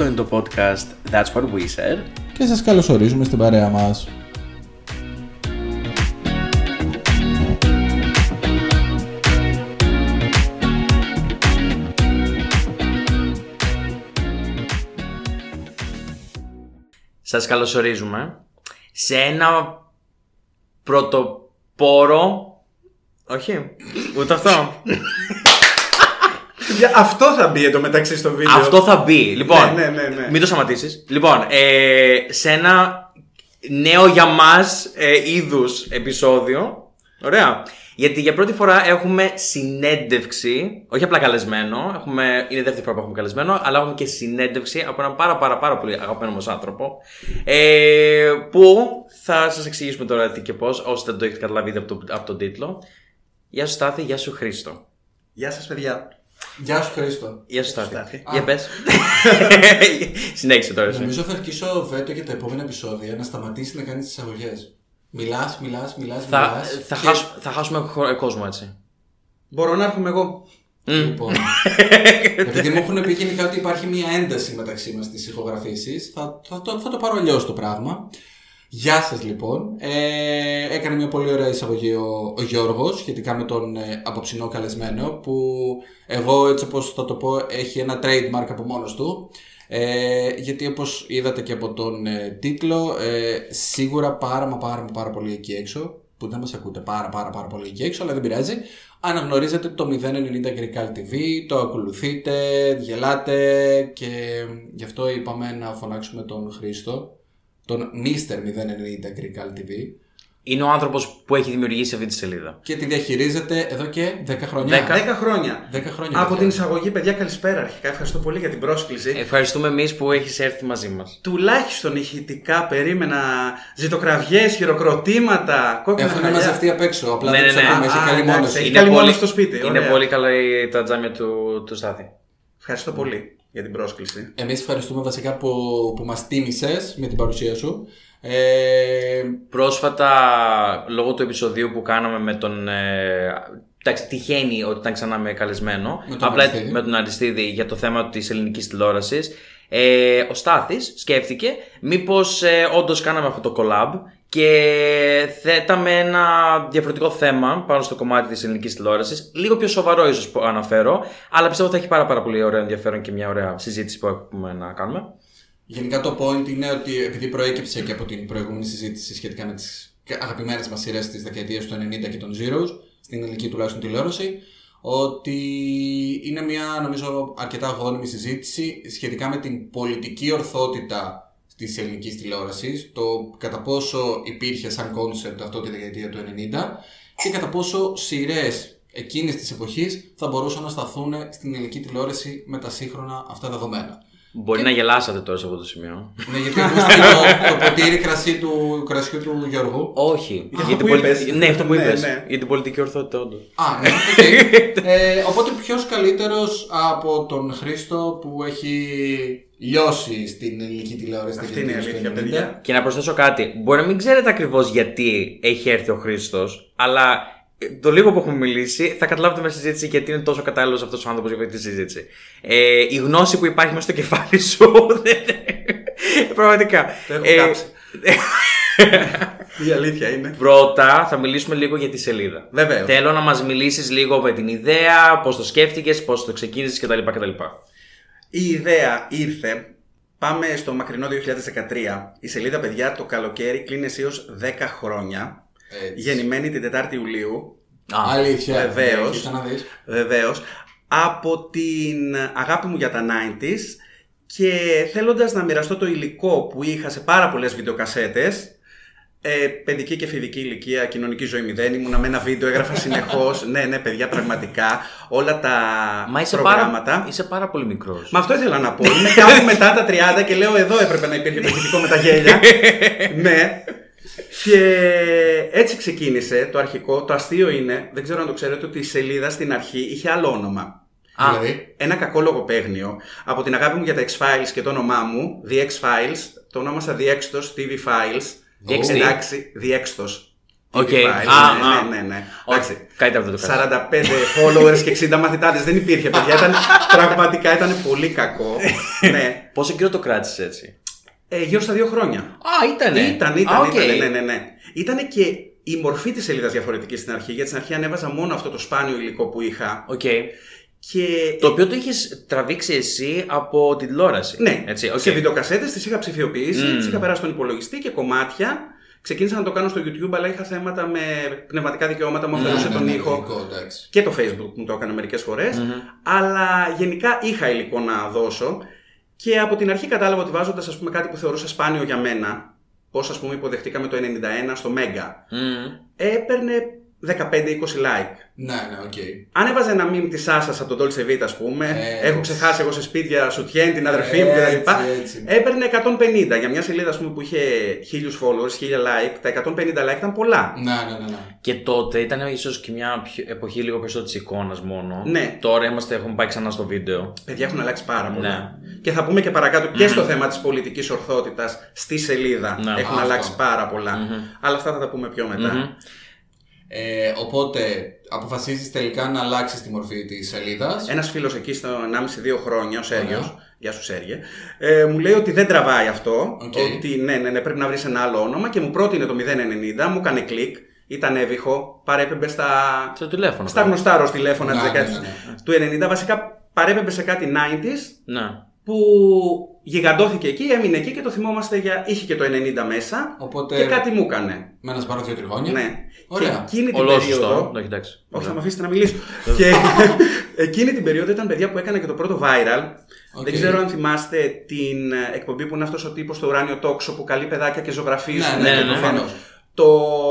Αυτό είναι το podcast That's What We Said. Και σας καλωσορίζουμε στην παρέα μας. Σας καλωσορίζουμε σε ένα πρωτοπόρο... Όχι, ούτε αυτό. Για αυτό θα μπει εντωμεταξύ στο βίντεο. αυτό θα μπει. Λοιπόν, Ναι, ναι, ναι, ναι. μην το σταματήσεις. Λοιπόν, ε, σε ένα νέο για μας ε, είδους επεισόδιο. Ωραία. Γιατί για πρώτη φορά έχουμε συνέντευξη, όχι απλά καλεσμένο, έχουμε, είναι η δεύτερη φορά που έχουμε καλεσμένο, αλλά έχουμε και συνέντευξη από έναν πάρα πάρα πάρα πολύ αγαπημένο μας άνθρωπο, ε, που θα σας εξηγήσουμε τώρα τι και πώς, όσοι δεν το έχετε καταλάβει ήδη από, το, από τον τίτλο. Γεια σου Στάθη, γεια σου Χρήστο. Γεια σας παιδιά. Γεια σου Χρήστο. Γεια σου Στάθη. Στάθη. Για πες. Συνέχισε τώρα εσύ. Νομίζω θα αρχίσω βέτο για τα επόμενα επεισόδια να σταματήσεις να κάνεις τις εισαγωγές. Μιλάς, μιλάς, μιλάς, Θα, μιλάς. θα, χάσ- θα χάσουμε χω- κόσμο έτσι. Μπορώ να έρχομαι εγώ. Λοιπόν. Επειδή μου έχουν πει γενικά ότι υπάρχει μια ένταση μεταξύ μας στις ηχογραφήσεις, θα, θα, το, θα το πάρω αλλιώς το πράγμα. Γεια σας λοιπόν. Ε, έκανε μια πολύ ωραία εισαγωγή ο, ο Γιώργος σχετικά με τον ε, απόψινό καλεσμένο που εγώ έτσι όπως θα το πω έχει ένα trademark από μόνος του. Ε, γιατί όπως είδατε και από τον ε, τίτλο ε, σίγουρα πάρα μα πάρα μα πάρα πολύ εκεί έξω που δεν μας ακούτε πάρα πάρα πάρα πολύ εκεί έξω αλλά δεν πειράζει αναγνωρίζετε το 090 Greek TV το ακολουθείτε, γελάτε και γι' αυτό είπαμε να φωνάξουμε τον Χρήστο τον Mr. 090 Greek TV Είναι ο άνθρωπος που έχει δημιουργήσει αυτή τη σελίδα. και τη διαχειρίζεται εδώ και 10 χρόνια. Δέκα. 10 χρόνια. 10 χρόνια. Από παιδιά. την εισαγωγή, παιδιά, καλησπέρα αρχικά. Ευχαριστώ πολύ για την πρόσκληση. Ευχαριστούμε εμείς που έχεις έρθει μαζί μας. Τουλάχιστον ηχητικά περίμενα ζητοκραυγές, χειροκροτήματα, κόκκινα Έχουν χαλιά. μαζευτεί απ' έξω. Απλά Ναι, δεν ναι, τους ναι. ακούμε. Έχει Α, καλή εντάξει, μόνωση. έχει καλή μόνωση στο σπίτι. Είναι Ωραία. πολύ καλά η- τα τζάμια του, του Στάθη. Ευχαριστώ πολύ για την πρόσκληση. Εμείς ευχαριστούμε βασικά που, που μας τίμησες με την παρουσία σου. Ε, Πρόσφατα, λόγω του επεισοδίου που κάναμε με τον. Ε, εντάξει, τυχαίνει ότι ήταν ξανά με καλεσμένο. Με τον απλά Αριστίδη. με τον Αριστίδη για το θέμα της ελληνικής τηλεόρασης. Ε, ο Στάθης σκέφτηκε μήπως ε, όντως κάναμε αυτό το collab και θέταμε ένα διαφορετικό θέμα πάνω στο κομμάτι της ελληνικής τηλεόρασης. Λίγο πιο σοβαρό ίσως που αναφέρω αλλά πιστεύω θα έχει πάρα, πάρα πολύ ωραίο ενδιαφέρον και μια ωραία συζήτηση που έχουμε να κάνουμε. Γενικά το point είναι ότι επειδή προέκυψε και από την προηγούμενη συζήτηση σχετικά με τις αγαπημένες μας σειρές της δεκαετίας του 90 και των Zeros, στην ελληνική τουλάχιστον τηλεόραση, ότι είναι μια νομίζω αρκετά γόνιμη συζήτηση σχετικά με την πολιτική ορθότητα της ελληνικής τηλεόρασης, το κατά πόσο υπήρχε σαν concept αυτό τη δεκαετία του 90 και κατά πόσο σειρές εκείνης της εποχής θα μπορούσαν να σταθούν στην ελληνική τηλεόραση με τα σύγχρονα αυτά δεδομένα. Μπορεί να γελάσατε τώρα σε αυτό το σημείο. Ναι, γιατί ακούστηκε το, το ποτήρι κρασί του, κρασιού του Γιώργου. Όχι. αυτό για την που πολι- είπες. Ναι, αυτό που Ναι, είπες. ναι. Για την πολιτική ορθότητα, όντως. Α, ναι, οκ. ε, οπότε ποιος καλύτερος από τον Χρήστο που έχει λιώσει στην ελληνική τηλεόραση. Αυτή τη είναι η δεκαετία του αλήθεια, 90. παιδιά. Και να προσθέσω κάτι. Μπορεί να μην ξέρετε ακριβώς γιατί έχει έρθει ο Χρήστος, αλλά ε, το λίγο που έχουμε μιλήσει θα καταλάβετε με τη συζήτηση γιατί είναι τόσο κατάλληλος αυτός ο άνθρωπος για αυτή τη συζήτηση. Ε, η γνώση που υπάρχει μέσα στο κεφάλι σου. δεν- Πραγματικά. Το έχω Ε, κάψει. Η αλήθεια είναι. Πρώτα θα μιλήσουμε λίγο για τη σελίδα. Βεβαίως. Θέλω να μας μιλήσεις λίγο με την ιδέα, πώς το σκέφτηκες, πώς το ξεκίνησες κτλ. κτλ. Η ιδέα ήρθε. Πάμε στο μακρινό 2013. Η σελίδα, παιδιά, το καλοκαίρι κλείνει αισίως 10 χρόνια. Έτσι. Γεννημένη την 4η Ιουλίου. Α, Αλήθεια. Βεβαίως. Κοίτα να δεις. Βεβαίως. Από την αγάπη μου για τα 90s και θέλοντας να μοιραστώ το υλικό που είχα σε πάρα πολλές βιντεοκασέτες ε, παιδική και φοιτητική ηλικία, κοινωνική ζωή μηδέν, ήμουνα με ένα βίντεο, έγραφα συνεχώς ναι, ναι, παιδιά, πραγματικά όλα τα Μα είσαι προγράμματα. πάρα, είσαι πάρα πολύ μικρός. Μα αυτό ήθελα να πω. Είμαι κάπου μετά τα 30 και λέω εδώ έπρεπε να υπήρχε το με τα γέλια. ναι. Και έτσι ξεκίνησε το αρχικό. Το αστείο είναι, δεν ξέρω αν το ξέρετε, ότι η σελίδα στην αρχή είχε άλλο όνομα. Α, Δηλαδή. Ένα κακό λογοπαίγνιο. Από την αγάπη μου για τα X-Files και το όνομά μου, The X-Files, το ονόμασα The Extos TV Files. The X τι; Εντάξει, The Extos. Ok. PewDiePie. Α, α. ναι, ναι, ναι, ναι. Όχι, Εντάξει. Καλύτερα δεν το κάνω. 45 followers και 60 μαθητάδες δεν υπήρχε παιδιά. Ήταν, πραγματικά ήταν πολύ κακό. ναι. Πόσο καιρό το κράτησες έτσι; Ε, γύρω στα δύο χρόνια. Α, ήτανε. Ήταν, ήταν, Α, οκ. ήταν, ναι, ναι, ναι. Ήτανε και η μορφή της σελίδας διαφορετική στην αρχή. Γιατί στην αρχή ανέβαζα μόνο αυτό το σπάνιο υλικό που είχα. Οκ. Και Το οποίο το είχες τραβήξει εσύ από την τηλεόραση. Ναι, Έτσι, οκ. σε βιντεοκασέτες τις είχα ψηφιοποιήσει, Μμμ. τις είχα περάσει στον υπολογιστή και κομμάτια. Ξεκίνησα να το κάνω στο YouTube, αλλά είχα θέματα με πνευματικά δικαιώματα, μου αφαιρούσε Ναι, τον ναι, ήχο. υλικό, εντάξει. Και το Facebook μου το έκανε μερικές φορές. Αλλά γενικά είχα υλικό να δώσω. Και από την αρχή κατάλαβα ότι βάζοντας κάτι που θεωρούσα σπάνιο για μένα, πώς ας πούμε υποδεχτήκαμε το 91 στο Mega, Μμμ. έπαιρνε 15-20 like. Ναι, ναι, οκ. Αν έβαζα ένα meme της Άσας από τον Dolce Vita, ας πούμε, Έτσι. έχω ξεχάσει εγώ σε σπίτια σουτιέν, την αδερφή μου Έτσι, κτλ. έτσι. Έπαιρνε 150 για μια σελίδα ας πούμε, που είχε 1000 followers, 1000 like. Τα 150 like ήταν πολλά. Ναι, ναι, ναι. ναι. Και τότε ήταν ίσως και μια πιο- εποχή λίγο περισσότερο της εικόνας μόνο. Ναι. Τώρα είμαστε, έχουμε πάει ξανά στο βίντεο. Παιδιά έχουν αλλάξει πάρα πολλά. Ναι. Και θα πούμε και παρακάτω και στο θέμα της πολιτικής ορθότητας στη σελίδα Ναι. έχουν Αυτό. αλλάξει πάρα πολλά. Αλλά αυτά θα τα πούμε πιο μετά. Μμμ. Ε, οπότε αποφασίζεις τελικά να αλλάξεις τη μορφή της σελίδας. Ένας φίλος εκεί στο 1,5-2 χρόνια, ο Σέργιος, Ωραία. γεια σου Σέργε, ε, μου λέει ότι δεν τραβάει αυτό. Οκ. Ότι ναι, ναι, ναι, πρέπει να βρεις ένα άλλο όνομα και μου πρότεινε το 090, μου έκανε κλικ, ήταν έβυχο, παρέπεμπε στα, Στο τηλέφωνο. στα γνωστά ροζ τηλέφωνα Ναι, τη ναι, δεκαετίας ναι, ναι. του 90. Βασικά παρέπεμπε σε κάτι 90s Ναι. Που γιγαντώθηκε εκεί, έμεινε εκεί και το θυμόμαστε για. είχε και το 90 μέσα Οπότε- και κάτι μου έκανε. Με ένας σπάρο δύο τριγώνια. Ναι. Ωραία. Και εκείνη την Ολόσωστο. περίοδο. Όχι, εντάξει. Όχι, θα με αφήσετε να μιλήσω. και εκείνη την περίοδο ήταν παιδιά που έκανα και το πρώτο viral. Οκ. Δεν ξέρω αν θυμάστε την ε, εκπομπή που είναι αυτός ο τύπος στο ουράνιο τόξο που καλεί παιδάκια και ζωγραφίζουν. Ναι, ναι, και ναι, προφανώς. ναι. Το,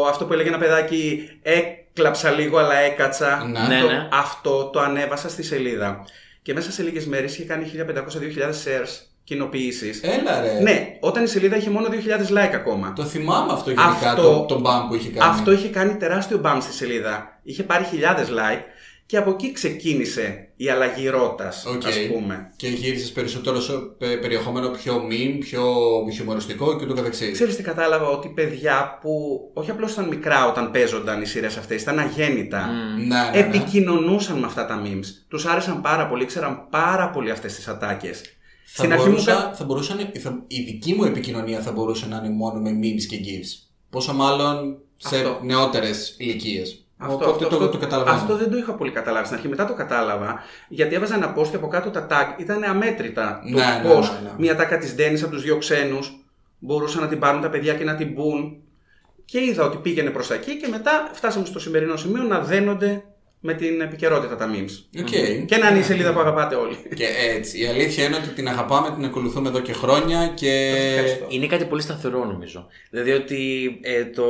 αυτό που έλεγε ένα παιδάκι, έκλαψα λίγο αλλά έκατσα. Ναι. Ναι, Το- ναι. Αυτό το ανέβασα στη σελίδα. Και μέσα σε λίγες μέρες είχε κάνει 1500-2000 shares κοινοποιήσει. Έλα ρε. Ναι, όταν η σελίδα είχε μόνο 2.000 like ακόμα. Το θυμάμαι αυτό γενικά, Αυτό- το, το μπαμ που είχε κάνει. Αυτό είχε κάνει τεράστιο μπαμ στη σελίδα. Είχε πάρει χιλιάδες like και από εκεί ξεκίνησε η αλλαγή ρότας, Οκ. ας πούμε. Και γύρισες περισσότερο σε πε- περιεχόμενο πιο meme, πιο χιουμοριστικό και ούτω καθεξής. Ξέρεις τι κατάλαβα, ότι παιδιά που όχι απλώς ήταν μικρά όταν παίζονταν οι σειρές αυτές, ήταν αγέννητα. Ναι, ναι, ναι. Επικοινωνούσαν με αυτά τα memes. Τους άρεσαν πάρα πολύ, ήξεραν πάρα πολύ αυτές τις ατάκες. Θα, Στην αρχή μου μπορούσα, κα- θα μπορούσαν, θα- η δική μου επικοινωνία θα μπορούσε να είναι μόνο με memes και gifs. Πόσο μάλλον σε Αυτό. νεότερες ηλικίες. Αυτό, Οπότε αυτό, το, αυτό, το καταλαβαίνω. αυτό δεν το είχα πολύ καταλάβει στην αρχή. Μετά το κατάλαβα, γιατί έβαζα ένα post και από κάτω τα tag ήταν αμέτρητα. Ναι, το ναι, πώ ναι, ναι. μια ατάκα της Ντένη από τους δύο ξένους μπορούσαν να την πάρουν τα παιδιά και να την πουν. Και είδα ότι πήγαινε προς τα εκεί και μετά φτάσαμε στο σημερινό σημείο να δένονται με την επικαιρότητα τα memes. Οκ. Και να είναι η σελίδα που αγαπάτε όλοι. Και έτσι. Η αλήθεια είναι ότι την αγαπάμε, την ακολουθούμε εδώ και χρόνια και. ευχαριστώ. Είναι κάτι πολύ σταθερό νομίζω. Δηλαδή ότι ε, το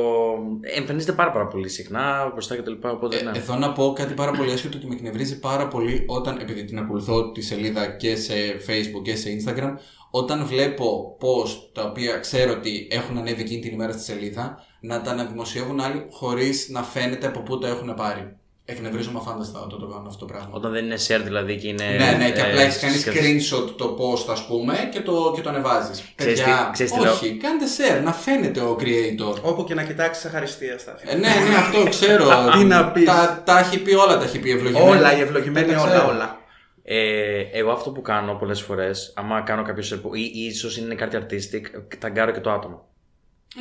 εμφανίζεται πάρα, πάρα πολύ συχνά μπροστά και τα λοιπά. Οπότε, Ε, ναι. Εδώ να πω κάτι πάρα πολύ άσχετο ότι με εκνευρίζει πάρα πολύ όταν, επειδή την ακολουθώ τη σελίδα και σε Facebook και σε Instagram, όταν βλέπω post τα οποία ξέρω ότι έχουν ανέβει εκείνη την ημέρα στη σελίδα, να τα αναδημοσιεύουν άλλοι χωρίς να φαίνεται από πού τα έχουν πάρει. Εκνευρίζομαι αφάνταστα όταν το κάνω αυτό το πράγμα. Όταν δεν είναι share δηλαδή και είναι. ναι, ναι, και ε, απλά έχεις κάνει σκέφτεσαι- screenshot το post, ας πούμε, και το, και το ανεβάζεις. Ξέρεις Παιδιά, τι- ξέρεις τι όχι, κάντε share, να φαίνεται ο creator. Όπου και να κοιτάξεις, αχαριστία στα Ε, ναι, ναι, αυτό ξέρω. Τι να πεις. Τα, τα έχει πει όλα, τα έχει πει ευλογημένα. Όλα, οι ευλογημένοι, Τα όλα, ξέρω. όλα. Ε, εγώ αυτό που κάνω πολλές φορές, άμα κάνω κάποιο. ή, ή ίσως είναι κάτι artistic, ταγκάρω και το άτομο.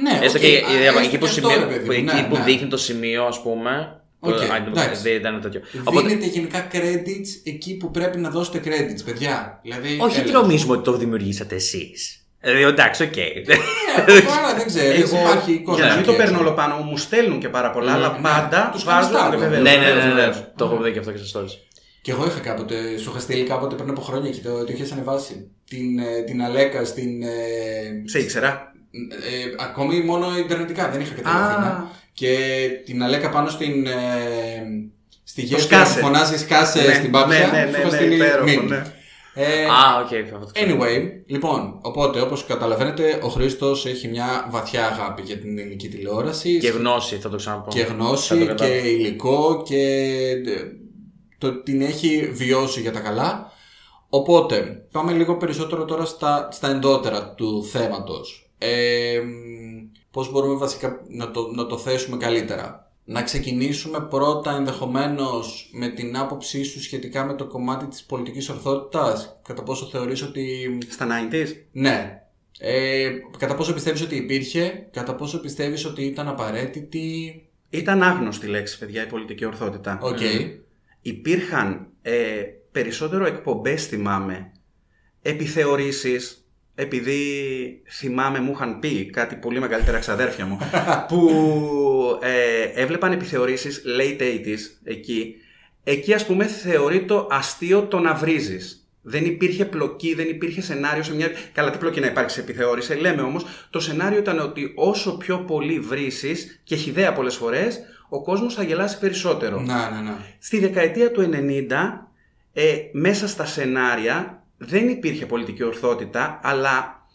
Ναι, Έστω οκ, και α, ε, έστω εκεί και που, αυτό, σημείο- ρε παιδί που, μου, εκεί ναι, που ναι. δείχνει το σημείο, ας πούμε. Οκ, το- αν- εντάξει. δεν ήταν τέτοιο. Οπότε, Δίνετε γενικά credits εκεί που πρέπει να δώσετε credits, παιδιά. Δηλαδή, όχι ότι έλα. νομίζουμε ότι το δημιουργήσατε εσείς. Δηλαδή, εντάξει, οκ. Ναι, Τώρα δεν ξέρεις. Εγώ, Υπάρχει για κόσμος. να μην εκεί το έξω. παίρνω όλο πάνω μου, μου στέλνουν και πάρα πολλά, αλλά ναι. πάντα Τους βάζω. κάνεις tag, βεβαίως, ναι, ναι, ναι, βεβαίως, ναι, βεβαίως. Το έχω δει και αυτό και στα stories. Και εγώ είχα κάποτε, σου είχα στείλει κάποτε πριν από χρόνια και το, το είχες ανεβάσει. Την, ε, την Αλέκα στην. Ε, Σε ήξερα. ε, ακόμη μόνο ιντερνετικά, δεν είχα και τα Α. Αθήνα. Και την Αλέκα πάνω στην. Ε, στη γέφυρα σκάσε. που φωνάζεις σκάσε Ναι, στην πάπια. ναι, ναι, σου ναι, είχα ναι, στείλει υπέροχο, meme. ναι. Ε, Α, οκ, αυτό το ξέρω. Anyway, λοιπόν, οπότε όπως καταλαβαίνετε, ο Χρήστος έχει μια βαθιά αγάπη για την ελληνική τηλεόραση. Και γνώση, θα το ξαναπώ. και Θα γνώση το και καταλάβω. υλικό και ε, το την έχει βιώσει για τα καλά. Οπότε, πάμε λίγο περισσότερο τώρα στα, στα εντότερα του θέματος. Ε, πώς μπορούμε βασικά να το, να το θέσουμε καλύτερα. Να ξεκινήσουμε πρώτα ενδεχομένως με την άποψή σου σχετικά με το κομμάτι της πολιτικής ορθότητας. Κατά πόσο θεωρείς ότι... Στα 90s. Ναι. Ε, κατά πόσο πιστεύεις ότι υπήρχε, κατά πόσο πιστεύεις ότι ήταν απαραίτητη... Ήταν άγνωστη λέξη, παιδιά, η πολιτική ορθότητα. Οκ. Υπήρχαν ε, περισσότερο εκπομπές, θυμάμαι, επιθεωρήσεις, επειδή θυμάμαι μου είχαν πει κάτι πολύ μεγαλύτερα ξαδέρφια μου, που ε, έβλεπαν επιθεωρήσεις late 80s εκεί. Εκεί ας πούμε θεωρεί το αστείο το να βρίζεις. Δεν υπήρχε πλοκή, δεν υπήρχε σενάριο σε μια. Καλά, τι πλοκή να υπάρξει σε επιθεώρηση. Λέμε όμως, το σενάριο ήταν ότι όσο πιο πολύ βρήσει και χιδέα πολλές φορές, ο κόσμος θα γελάσει περισσότερο. Να, ναι, ναι. Στη δεκαετία του 90, ε, μέσα στα σενάρια δεν υπήρχε πολιτική ορθότητα, αλλά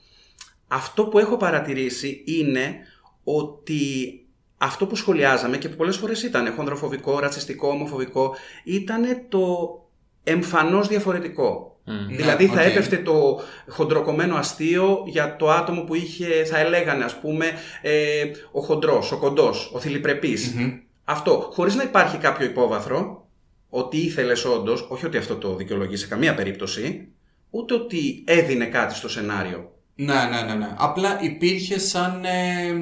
αυτό που έχω παρατηρήσει είναι ότι αυτό που σχολιάζαμε και που πολλές φορές ήταν χονδροφοβικό, ρατσιστικό, ομοφοβικό, ήταν το εμφανώς διαφορετικό. Δηλαδή θα οκ. έπεφτε το χοντροκομμένο αστείο για το άτομο που είχε, θα λέγανε ας πούμε, ε, ο χοντρός, ο κοντός, ο θηλυπρεπής. Αυτό, χωρίς να υπάρχει κάποιο υπόβαθρο, ότι ήθελες όντως, όχι ότι αυτό το δικαιολογεί σε καμία περίπτωση, ούτε ότι έδινε κάτι στο σενάριο. Ναι, ναι, ναι, ναι. Απλά υπήρχε σαν ε,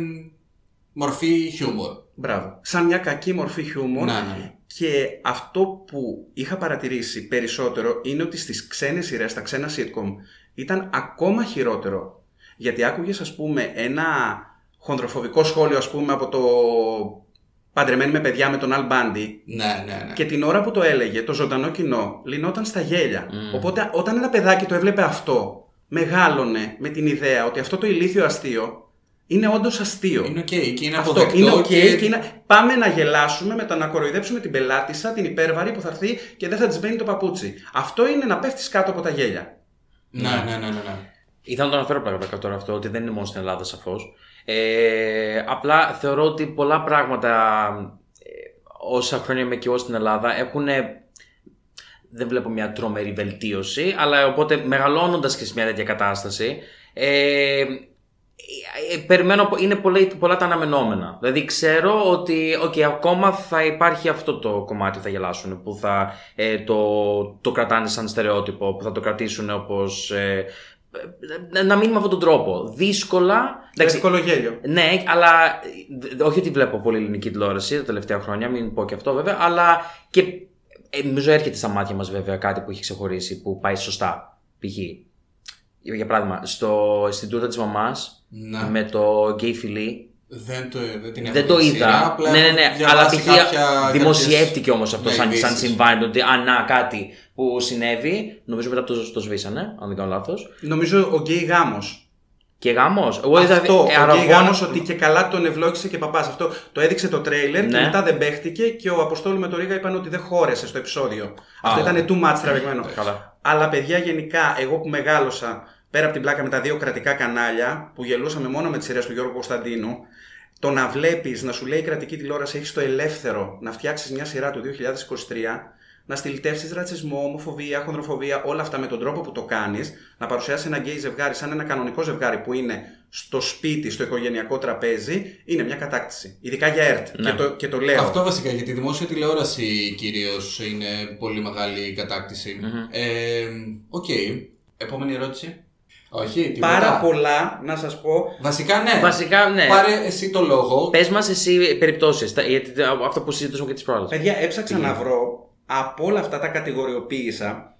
μορφή χιούμορ. Μπράβο. Σαν μια κακή μορφή χιούμορ. Ναι, ναι, ναι. Και αυτό που είχα παρατηρήσει περισσότερο είναι ότι στις ξένες σειρές, στα ξένα sitcom, ήταν ακόμα χειρότερο. Γιατί άκουγες ας πούμε ένα χονδροφοβικό σχόλιο ας πούμε από το παντρεμένοι με παιδιά με τον Al Bundy Ναι, ναι, ναι. και την ώρα που το έλεγε το ζωντανό κοινό λυνόταν στα γέλια. Οπότε όταν ένα παιδάκι το έβλεπε αυτό, μεγάλωνε με την ιδέα ότι αυτό το ηλίθιο αστείο είναι όντως αστείο. Είναι οκ και είναι Αυτό αποδεκτό είναι οκ και... και είναι... πάμε να γελάσουμε μετά να κοροϊδέψουμε την πελάτισσα, την υπέρβαρη που θα έρθει και δεν θα της μπαίνει το παπούτσι. Αυτό είναι να πέφτεις κάτω από τα γέλια. Ναι, ναι, ναι, ναι. ναι. Ήθελα να το αναφέρω πραγματικά τώρα αυτό, ότι δεν είναι μόνο στην Ελλάδα σαφώς. Ε, απλά θεωρώ ότι πολλά πράγματα ε, όσα χρόνια είμαι και εγώ στην Ελλάδα έχουν. Δεν βλέπω μια τρομερή βελτίωση, αλλά οπότε μεγαλώνοντας και σε μια τέτοια κατάσταση, ε, ε, περιμένω, είναι πολλά, πολλά τα αναμενόμενα. Δηλαδή ξέρω ότι okay, ακόμα θα υπάρχει αυτό το κομμάτι που θα γελάσουν, που θα ε, το, το κρατάνε σαν στερεότυπο, που θα το κρατήσουν όπως... Ε, ε, να μείνει με αυτόν τον τρόπο. Δύσκολα. εντάξει, Εύκολο γέλιο. ναι, αλλά ε, όχι ότι βλέπω πολύ ελληνική τηλεόραση τα τελευταία χρόνια, μην πω και αυτό βέβαια, αλλά και ε, νομίζω έρχεται στα μάτια μας βέβαια κάτι που έχει ξεχωρίσει, που πάει σωστά. Π.χ. Για παράδειγμα, στο, στην τούρτα της μαμάς, Ναι. με το γκέι φιλί, Δεν το, δεν την έχω δεν το δει τη σειρά, είδα. απλά ναι, ναι, έχω ναι. διαβάσει Αλλά π.χ. κάποια- δημοσιεύτηκε όμως αυτό ναι, σαν, σαν ειδήσεις. συμβάν. Ότι α, να, κάτι που συνέβη. Νομίζω μετά το, το σβήσανε, αν δεν κάνω λάθος. Νομίζω ο γκέι γάμος. Και γάμος. Εγώ είδα. Αυτό, ε, ο αρραβώνα- γκέι γάμος ότι και καλά τον ευλόγησε και παπάς. Αυτό το έδειξε το τρέιλερ και Ναι. μετά δεν παίχτηκε και ο Αποστόλου με το Ρίγα είπαν ότι δεν χώρεσε στο επεισόδιο. Αυτό ναι. ήταν too much τραβηγμένο. Καλά. Αλλά παιδιά, γενικά, εγώ που μεγάλωσα πέρα από την πλάκα με τα δύο κρατικά κανάλια που γελούσαμε μόνο με τις σειρές του Γιώργου Κωνσταντίνου, το να βλέπεις να σου λέει η κρατική τηλεόραση έχεις το ελεύθερο να φτιάξεις μια σειρά του 2023, να στηλιτεύσεις ρατσισμό, ομοφοβία, χονδροφοβία, όλα αυτά με τον τρόπο που το κάνεις, να παρουσιάσεις ένα γκέι ζευγάρι σαν ένα κανονικό ζευγάρι που είναι στο σπίτι, στο οικογενειακό τραπέζι, είναι μια κατάκτηση. Ειδικά για ΕΡΤ. Ναι. Και, το, και το λέω. Αυτό βασικά για τη δημόσια τηλεόραση κυρίως είναι πολύ μεγάλη κατάκτηση. Ε, Οκ. Επόμενη ερώτηση. Όχι, τίποτα. Πάρα πολλά, να σας πω, Βασικά ναι. Βασικά, ναι. Πάρε εσύ το λόγο. Πες μας εσύ περιπτώσεις. Γιατί αυτό που συζητούσαμε και τις προάλλες. Παιδιά, έψαξα να βρω από όλα αυτά τα κατηγοριοποίησα.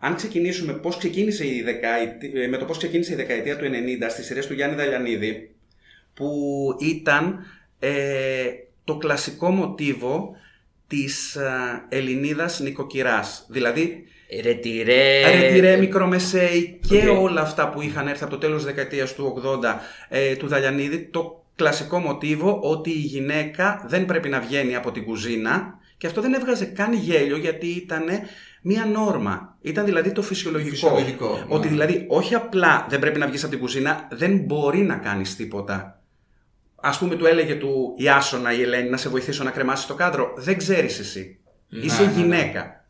Αν ξεκινήσουμε πώς ξεκίνησε η δεκαετία, με το πώς ξεκίνησε η δεκαετία του 90 στις σειρές του Γιάννη Δαλιανίδη, που ήταν ε, το κλασικό μοτίβο της ε, Ελληνίδας νοικοκυράς. Δηλαδή, Ρετιρέ. α ρετιρέ, μικρομεσαίοι και οκ. όλα αυτά που είχαν έρθει από το τέλος της δεκαετίας του 80 ε, του Δαλιανίδη, το κλασικό μοτίβο ότι η γυναίκα δεν πρέπει να βγαίνει από την κουζίνα και αυτό δεν έβγαζε καν γέλιο γιατί ήταν μία νόρμα. Ήταν δηλαδή το φυσιολογικό. Φυσιολογικό, ναι. Ότι δηλαδή όχι απλά δεν πρέπει να βγεις από την κουζίνα, δεν μπορεί να κάνεις τίποτα. Ας πούμε του έλεγε του η Άσονα η Ελένη να σε βοηθήσω να κρεμάσεις το κάδρο. Δεν ξέρεις εσύ. Είσαι ναι, ναι. γυναίκα.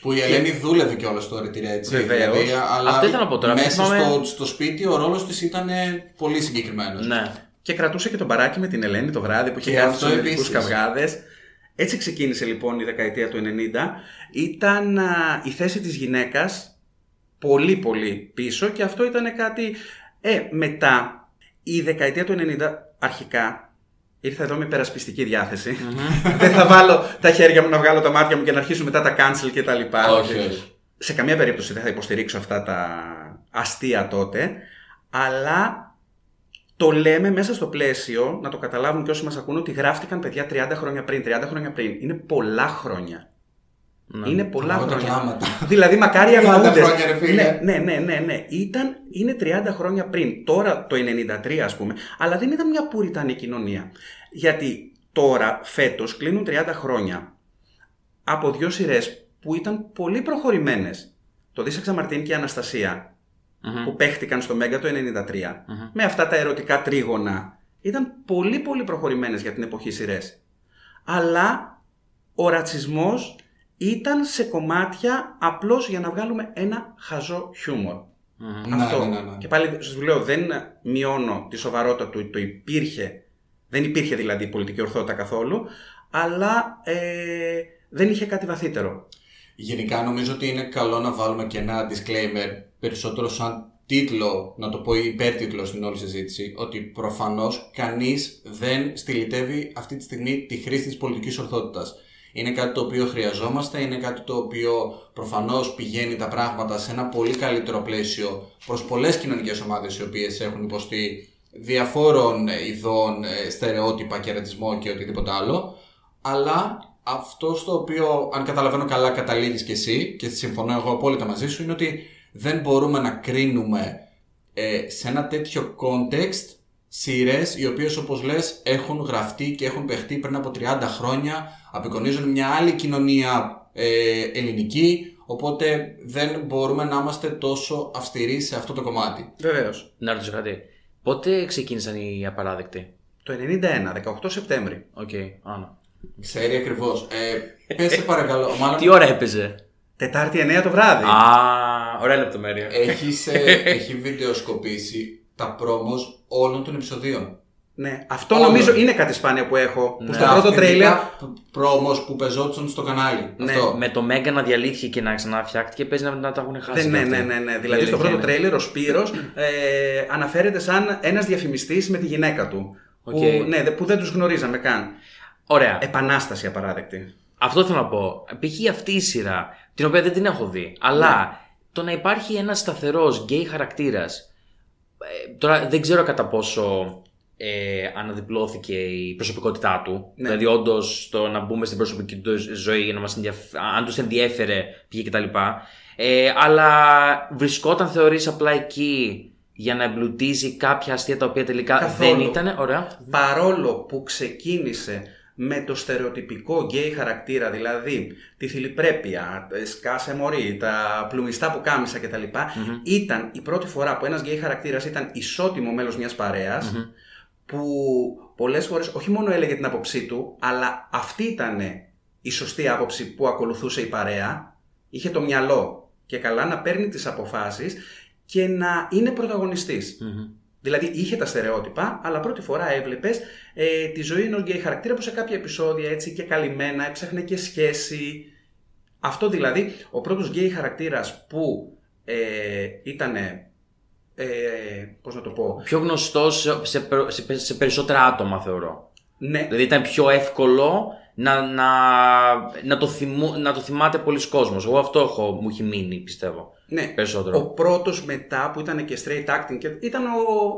Που η Ελένη δούλευε κιόλας στο ρετυρέ έτσι. Βεβαίως. αλλά Αυτό ήθελα να πω τώρα. Μέσα Θυμάμαι- στο, στο σπίτι ο ρόλος της ήταν πολύ συγκεκριμένος. Ναι. και κρατούσε και τον μπαράκι με την Ελένη το βράδυ που είχε Και κάνει αυτό τους ελληνικού επίσης. καυγάδες. Έτσι ξεκίνησε λοιπόν η δεκαετία του 90. Ήταν α, η θέση της γυναίκας πολύ πολύ πίσω και αυτό ήταν κάτι... Ε, μετά η δεκαετία του 90 αρχικά ήρθα εδώ με υπερασπιστική διάθεση. Δεν θα βάλω τα χέρια μου να βγάλω τα μάτια μου και να αρχίσουν μετά τα cancel και τα λοιπά. Όχι, όχι. Σε καμία περίπτωση δεν θα υποστηρίξω αυτά τα αστεία τότε, αλλά το λέμε μέσα στο πλαίσιο, να το καταλάβουν και όσοι μας ακούν, ότι γράφτηκαν παιδιά 30 χρόνια πριν, 30 χρόνια πριν. Είναι πολλά χρόνια. Ναι. Είναι πολλά Εγώ τα χρόνια. κλάματα. δηλαδή, μακάρι οι 30 αγνοούντες. χρόνια, ρε φίλε. Ναι, ναι, ναι, ναι, ναι. Ήταν, είναι 30 χρόνια πριν. Τώρα το 93 ας πούμε. Αλλά δεν ήταν μια πουριτανή κοινωνία. Γιατί τώρα, φέτος, κλείνουν 30 χρόνια από δύο σειρές που ήταν πολύ προχωρημένες. Το Δίσεξα Μαρτίν και η Αναστασία Μμμ. που παίχτηκαν στο Μέγκα το 93 με αυτά τα ερωτικά τρίγωνα ήταν πολύ πολύ προχωρημένες για την εποχή σειρέ. Αλλά ο ρατσισμός ήταν σε κομμάτια απλώς για να βγάλουμε ένα χαζό χιούμορ. Ναι, Αυτό. ναι, ναι, ναι. Και πάλι σας λέω δεν μειώνω τη σοβαρότητα του, το υπήρχε, δεν υπήρχε δηλαδή η πολιτική ορθότητα καθόλου, αλλά ε, δεν είχε κάτι βαθύτερο. Γενικά νομίζω ότι είναι καλό να βάλουμε και ένα disclaimer περισσότερο σαν τίτλο, να το πω υπέρτιτλο στην όλη συζήτηση, ότι προφανώς κανείς δεν στυλιτεύει αυτή τη στιγμή τη χρήση της πολιτικής ορθότητας. Είναι κάτι το οποίο χρειαζόμαστε, είναι κάτι το οποίο προφανώς πηγαίνει τα πράγματα σε ένα πολύ καλύτερο πλαίσιο προς πολλές κοινωνικές ομάδες οι οποίες έχουν υποστεί διαφόρων ε, ειδών ε, στερεότυπα και ρατσισμό και οτιδήποτε άλλο αλλά αυτό στο οποίο, αν καταλαβαίνω καλά, καταλήγεις και εσύ και συμφωνώ εγώ απόλυτα μαζί σου, είναι ότι δεν μπορούμε να κρίνουμε ε, σε ένα τέτοιο context σειρές οι οποίες όπως λες έχουν γραφτεί και έχουν παιχτεί πριν από 30 χρόνια, απεικονίζουν μια άλλη κοινωνία ε, ελληνική, οπότε δεν μπορούμε να είμαστε τόσο αυστηροί σε αυτό το κομμάτι. Βεβαίως. Να ρωτήσω κάτι. Πότε ξεκίνησαν οι απαράδεκτοι; Το 91, 18 Σεπτέμβρη. Οκ, άνα. Ξέρει ακριβώς. Ε, πες σε παρακαλώ, μάλλον Τι ώρα έπαιζε; Τετάρτη 9 το βράδυ. Α, ωραία λεπτομέρεια. έχεις, ε, έχει βιντεοσκοπήσει τα πρόμος όλων των επεισοδίων. Ναι, αυτό Όλων. νομίζω είναι κάτι σπάνιο που έχω. Που Ναι. στο πρώτο τρέιλερ. πρόμος που πεζόντουσαν στο κανάλι. Ναι, Αυτό. Με το Mega να διαλύθηκε και να ξαναφτιάχτηκε, παίζει να, να τα έχουν χάσει. Ναι, και ναι, αυτοί. ναι, ναι. Η Δηλαδή στο αλήθεια πρώτο είναι. τρέιλερ ο Σπύρος ε, αναφέρεται σαν ένας διαφημιστής με τη γυναίκα του. Οκ. Που, ναι, δε- που δεν τους γνωρίζαμε καν. Ωραία. Επανάσταση απαράδεκτοι. Αυτό θέλω να πω. Π.χ. αυτή η σειρά, την οποία δεν την έχω δει, αλλά Ναι. το να υπάρχει ένας σταθερός γκέι χαρακτήρας. τώρα δεν ξέρω κατά πόσο ε, αναδιπλώθηκε η προσωπικότητά του. Ναι. Δηλαδή, όντως το να μπούμε στην προσωπική του ζωή για να μας ενδιαφ- αν τους ενδιέφερε π.χ. κτλ. Ε, αλλά βρισκόταν, θεωρείς, απλά εκεί για να εμπλουτίζει κάποια αστεία τα οποία τελικά Καθόλου. δεν ήταν; Ωραία. Παρόλο που ξεκίνησε με το στερεοτυπικό γκέι χαρακτήρα, δηλαδή τη θηλυπρέπεια, τα σκάσε μωρή, τα πλουμιστά πουκάμισα κτλ. Ήταν η πρώτη φορά που ένας γκέι χαρακτήρας ήταν ισότιμο μέλος μιας παρέας που πολλές φορές όχι μόνο έλεγε την άποψή του, αλλά αυτή ήταν η σωστή άποψη που ακολουθούσε η παρέα, είχε το μυαλό και καλά να παίρνει τις αποφάσεις και να είναι πρωταγωνιστής. Μμμ. Δηλαδή είχε τα στερεότυπα, αλλά πρώτη φορά έβλεπες ε, τη ζωή ενός γκέι χαρακτήρα που σε κάποια επεισόδια έτσι και καλυμμένα έψαχνε και σχέση. Αυτό δηλαδή, ο πρώτος γκέι χαρακτήρας που ε, ήταν. Ε, πώς να το πω. Πιο γνωστός σε, σε, πε- σε, σε περισσότερα άτομα, θεωρώ. Ναι, Δηλαδή ήταν πιο εύκολο να, να, να, το, θυμού, να το θυμάται πολλοί κόσμος. Εγώ αυτό έχω, μου έχει μείνει, πιστεύω. ναι. Περισσότερο. Ο πρώτος μετά που ήταν και straight acting και ήταν ο,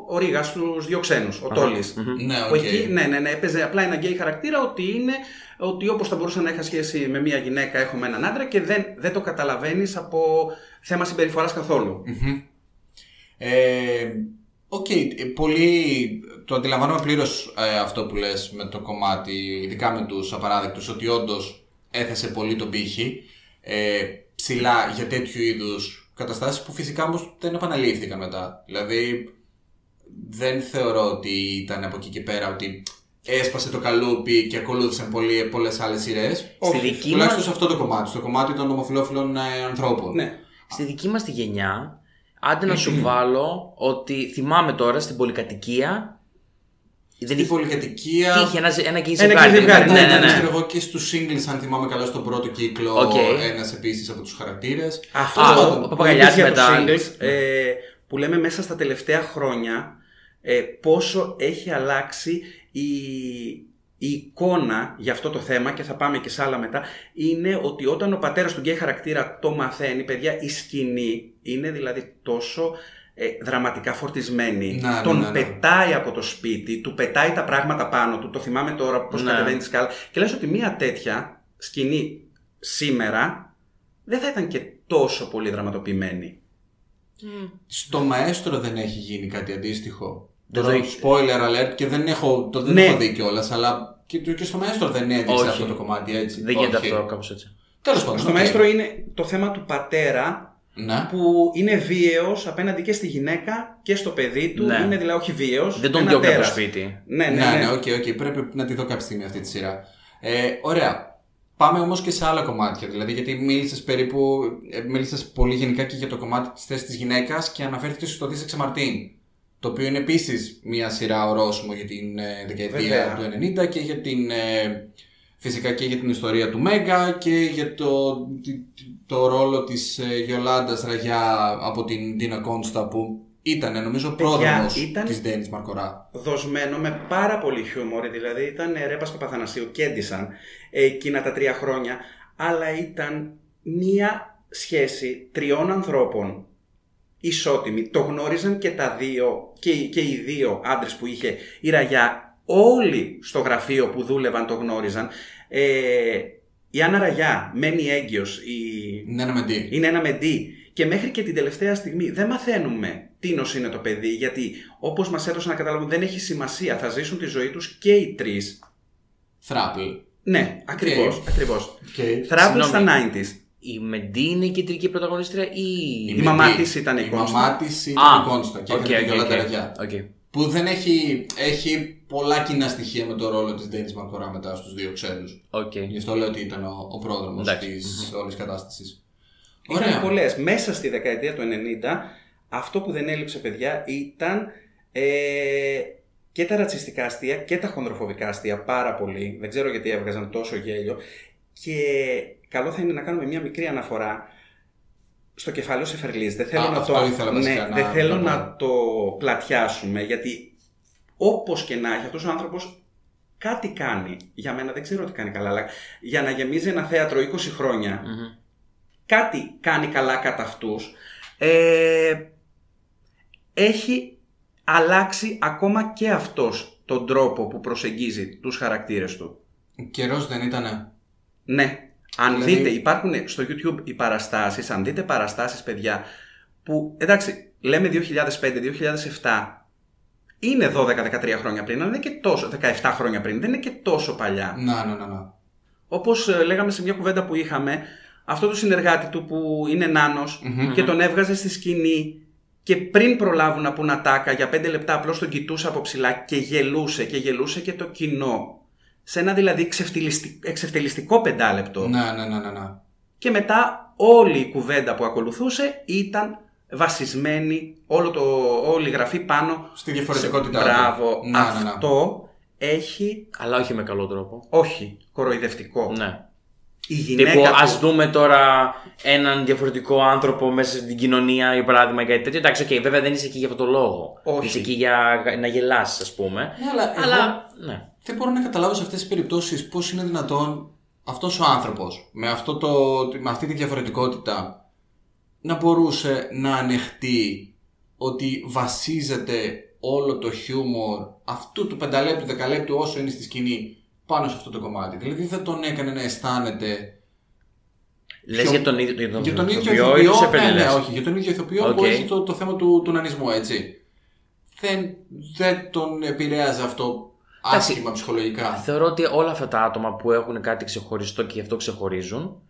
ο Ρίγας στους δύο ξένους, ο Τόλης. Ναι, Που οκ. εκεί, ναι, ναι, ναι, έπαιζε απλά ένα γκέι χαρακτήρα ότι είναι ότι όπως θα μπορούσα να είχα σχέση με μια γυναίκα έχω με έναν άντρα και δεν, δεν το καταλαβαίνεις από θέμα συμπεριφοράς καθόλου. Μμμ. Ε, Οκ, ε, πολύ το αντιλαμβάνομαι πλήρως αυτό που λες με το κομμάτι, ειδικά με τους απαράδεκτους, ότι όντως έθεσε πολύ τον πήχη ε, ψηλά για τέτοιου είδους καταστάσεις που φυσικά όμως δεν επαναλήφθηκαν μετά. Δηλαδή δεν θεωρώ ότι ήταν από εκεί και πέρα ότι έσπασε το καλούπι και ακολούθησαν πολλοί, πολλές άλλες σειρές. Στη δική Τουλάχιστον μας, σε αυτό το κομμάτι, στο κομμάτι των ομοφυλόφιλων ε, ανθρώπων. Ναι. στη δική μας τη γενιά, άντε να σου βάλω ότι θυμάμαι τώρα στην πολυκατοικία Δεν Στην είχε. πολυκατοικία. Τι είχε, ένα, ένα εκεί Ένα ζευγάρι. εκεί ζευγάρι, δεν ήταν. ναι, Ναι, ναι, Ξέρω ναι. εγώ και στους singles, αν θυμάμαι καλά, στον πρώτο κύκλο. Οκ. Ένας επίσης από τους χαρακτήρες. Αυτό Α, το- ο- ο που Παπαγαλιάς είπες για μετά. τους singles, ε, που λέμε μέσα στα τελευταία χρόνια ε, πόσο έχει αλλάξει η, η εικόνα για αυτό το θέμα και θα πάμε και σε άλλα μετά είναι ότι όταν ο πατέρας του γκέι χαρακτήρα το μαθαίνει παιδιά η σκηνή είναι δηλαδή τόσο ε, δραματικά φορτισμένη Να, ναι, τον ναι, ναι. πετάει από το σπίτι του πετάει τα πράγματα πάνω του το θυμάμαι τώρα πως Ναι. κατεβαίνει τη σκάλα και λες ότι μια τέτοια σκηνή σήμερα δεν θα ήταν και τόσο πολύ δραματοποιημένη. Στο μαέστρο δεν έχει γίνει κάτι αντίστοιχο; Δεν Τώρα, το έχει- spoiler alert και δεν έχω, το δεν Ναι. έχω δει κιόλας, αλλά και, και στο μαέστρο δεν έδειξε Όχι. αυτό το κομμάτι έτσι. Δεν γίνεται Όχι. αυτό κάπως έτσι. Τέλος πάντων. Στο οκ. Μαέστρο είναι το θέμα του πατέρα Ναι. που είναι βίαιος απέναντι και στη γυναίκα και στο παιδί του. Ναι. Είναι δηλαδή όχι βίαιος, Δεν τον ένα διώχνει από το τέρας. σπίτι. Ναι, ναι, Ναι, ναι. ναι, οκ, οκ. Πρέπει να τη δω κάποια στιγμή αυτή τη σειρά. Ε, ωραία. Πάμε όμως και σε άλλα κομμάτια. Δηλαδή, γιατί μίλησες περίπου. Ε, μίλησες πολύ γενικά και για το κομμάτι της θέσης της γυναίκας και αναφέρθηκες στο Δίσεξε Μαρτίν. Το οποίο είναι επίσης μια σειρά ορόσημο για την ε, δεκαετία Βέβαια. του 90 και για την. ε, φυσικά και για την ιστορία του Μέγκα και για το, τη- το ρόλο της ε, Γιολάντας Ραγιά από την Ντίνα Κόνστα που ήταν νομίζω Παιδιά, πρόδρομος ήταν- της Ντένις Μαρκορά. Δοσμένο με πάρα πολύ χιούμορ, δηλαδή ήταν Ρέπας Παπαθανασίου και Έντισαν εκείνα τα τρία χρόνια, αλλά ήταν μία σχέση τριών ανθρώπων ισότιμη. Το γνώριζαν και τα δύο, και, οι- και οι δύο άντρες που είχε η Ραγιά, όλοι στο γραφείο που δούλευαν το γνώριζαν. Ε, η Άννα Ραγιά μένει έγκυος, η, Ναι, ναι, με τι. είναι ένα Μεντή. Και μέχρι και την τελευταία στιγμή δεν μαθαίνουμε τίνος είναι το παιδί, γιατί όπως μας έδωσαν να καταλάβουν δεν έχει σημασία, θα ζήσουν τη ζωή τους και οι τρεις. Throuple. Ναι, ακριβώς, ακριβώς. Okay. Throuple στα Συγγνώμη. 90s. Η Μεντή είναι η κεντρική πρωταγωνίστρια ή. Η μαμά της ήταν η η Κόνστα. μαμά της ήταν Α, η Κόνστα και οκ, έκανε την οκ, Γιολάντα οκ. Ραγιά. Οκ. Που δεν έχει, έχει πολλά κοινά στοιχεία με το ρόλο της Ντένις Μαρκορά μετά στους δύο ξένους. Οκ. Γι' αυτό λέω ότι ήταν ο, ο πρόδρομος Εντάξει. της όλης κατάστασης. Ήταν πολλές. Μέσα στη δεκαετία του 90 αυτό που δεν έλειψε παιδιά ήταν ε, και τα ρατσιστικά αστεία και τα χονδροφοβικά αστεία πάρα πολύ. Δεν ξέρω γιατί έβγαζαν τόσο γέλιο. Και καλό θα είναι να κάνουμε μια μικρή αναφορά στο κεφάλαιο Σεφερλής. Δεν θέλω Α, να αυτό το, ήθελα βασικά ναι, να- δεν θέλω να πω. να το πλατιάσουμε γιατί όπως και να έχει αυτός ο άνθρωπος κάτι κάνει. Για μένα δεν ξέρω τι κάνει καλά, αλλά για να γεμίζει ένα θέατρο 20 χρόνια Μμμ. κάτι κάνει καλά κατά αυτούς, ε, έχει αλλάξει ακόμα και αυτός τον τρόπο που προσεγγίζει τους χαρακτήρες του. Καιρός δεν ήτανε. Ναι, αν Δηλαδή- δείτε, υπάρχουν στο YouTube οι παραστάσεις, αν δείτε παραστάσεις παιδιά, που εντάξει, λέμε 2005-2007, είναι 12-13 χρόνια πριν, αλλά δεν είναι και τόσο, 17 χρόνια πριν, δεν είναι και τόσο παλιά. Να, να, να, να. Όπως ε, λέγαμε σε μια κουβέντα που είχαμε, αυτό το συνεργάτη του που είναι νάνος Μμμ. και τον έβγαζε στη σκηνή και πριν προλάβουν να πούν ατάκα για πέντε λεπτά απλώς τον κοιτούσε από ψηλά και γελούσε και γελούσε και το κοινό. Σε ένα δηλαδή εξευτελιστι- εξευτελιστικό πεντάλεπτο. Να, να, να, να, να. Και μετά όλη η κουβέντα που ακολουθούσε ήταν βασισμένη, όλο το, όλη η γραφή πάνω Στη διαφορετικότητά του. Μπράβο. Να, να, να. Αυτό έχει, Αλλά όχι με καλό τρόπο. όχι, κοροϊδευτικό. Ναι. Η γυναίκα Τύπου, του- ας δούμε τώρα έναν διαφορετικό άνθρωπο μέσα στην κοινωνία, για παράδειγμα, ή κάτι τέτοιο. Εντάξει, οκ, βέβαια δεν είσαι εκεί για αυτό το λόγο. Όχι. Είσαι εκεί για να γελάσει, ας πούμε. Ναι, αλλά εγώ- Αλλά, ναι. Δεν μπορώ να καταλάβω σε αυτές τις περιπτώσεις πώς είναι δυνατόν αυτός ο άνθρωπος με, αυτό το, με αυτή τη διαφορετικότητα να μπορούσε να ανεχτεί ότι βασίζεται όλο το χιούμορ αυτού του πενταλέπτου, δεκαλέπτου όσο είναι στη σκηνή πάνω σε αυτό το κομμάτι. Δηλαδή δεν τον έκανε να αισθάνεται Λες Ποιο- για τον ίδιο, για τον για τον ίδιο ηθοποιό ή ηθοποιό, τους ναι, επενδυτές; ναι, όχι, για τον ίδιο ηθοποιό που Οκ. έχει το, το θέμα του, του νανισμού, έτσι. Δεν, δεν τον επηρέαζε αυτό Εντάξει. άσχημα ψυχολογικά. Θεωρώ ότι όλα αυτά τα άτομα που έχουν κάτι ξεχωριστό και γι' αυτό ξεχωρίζουν,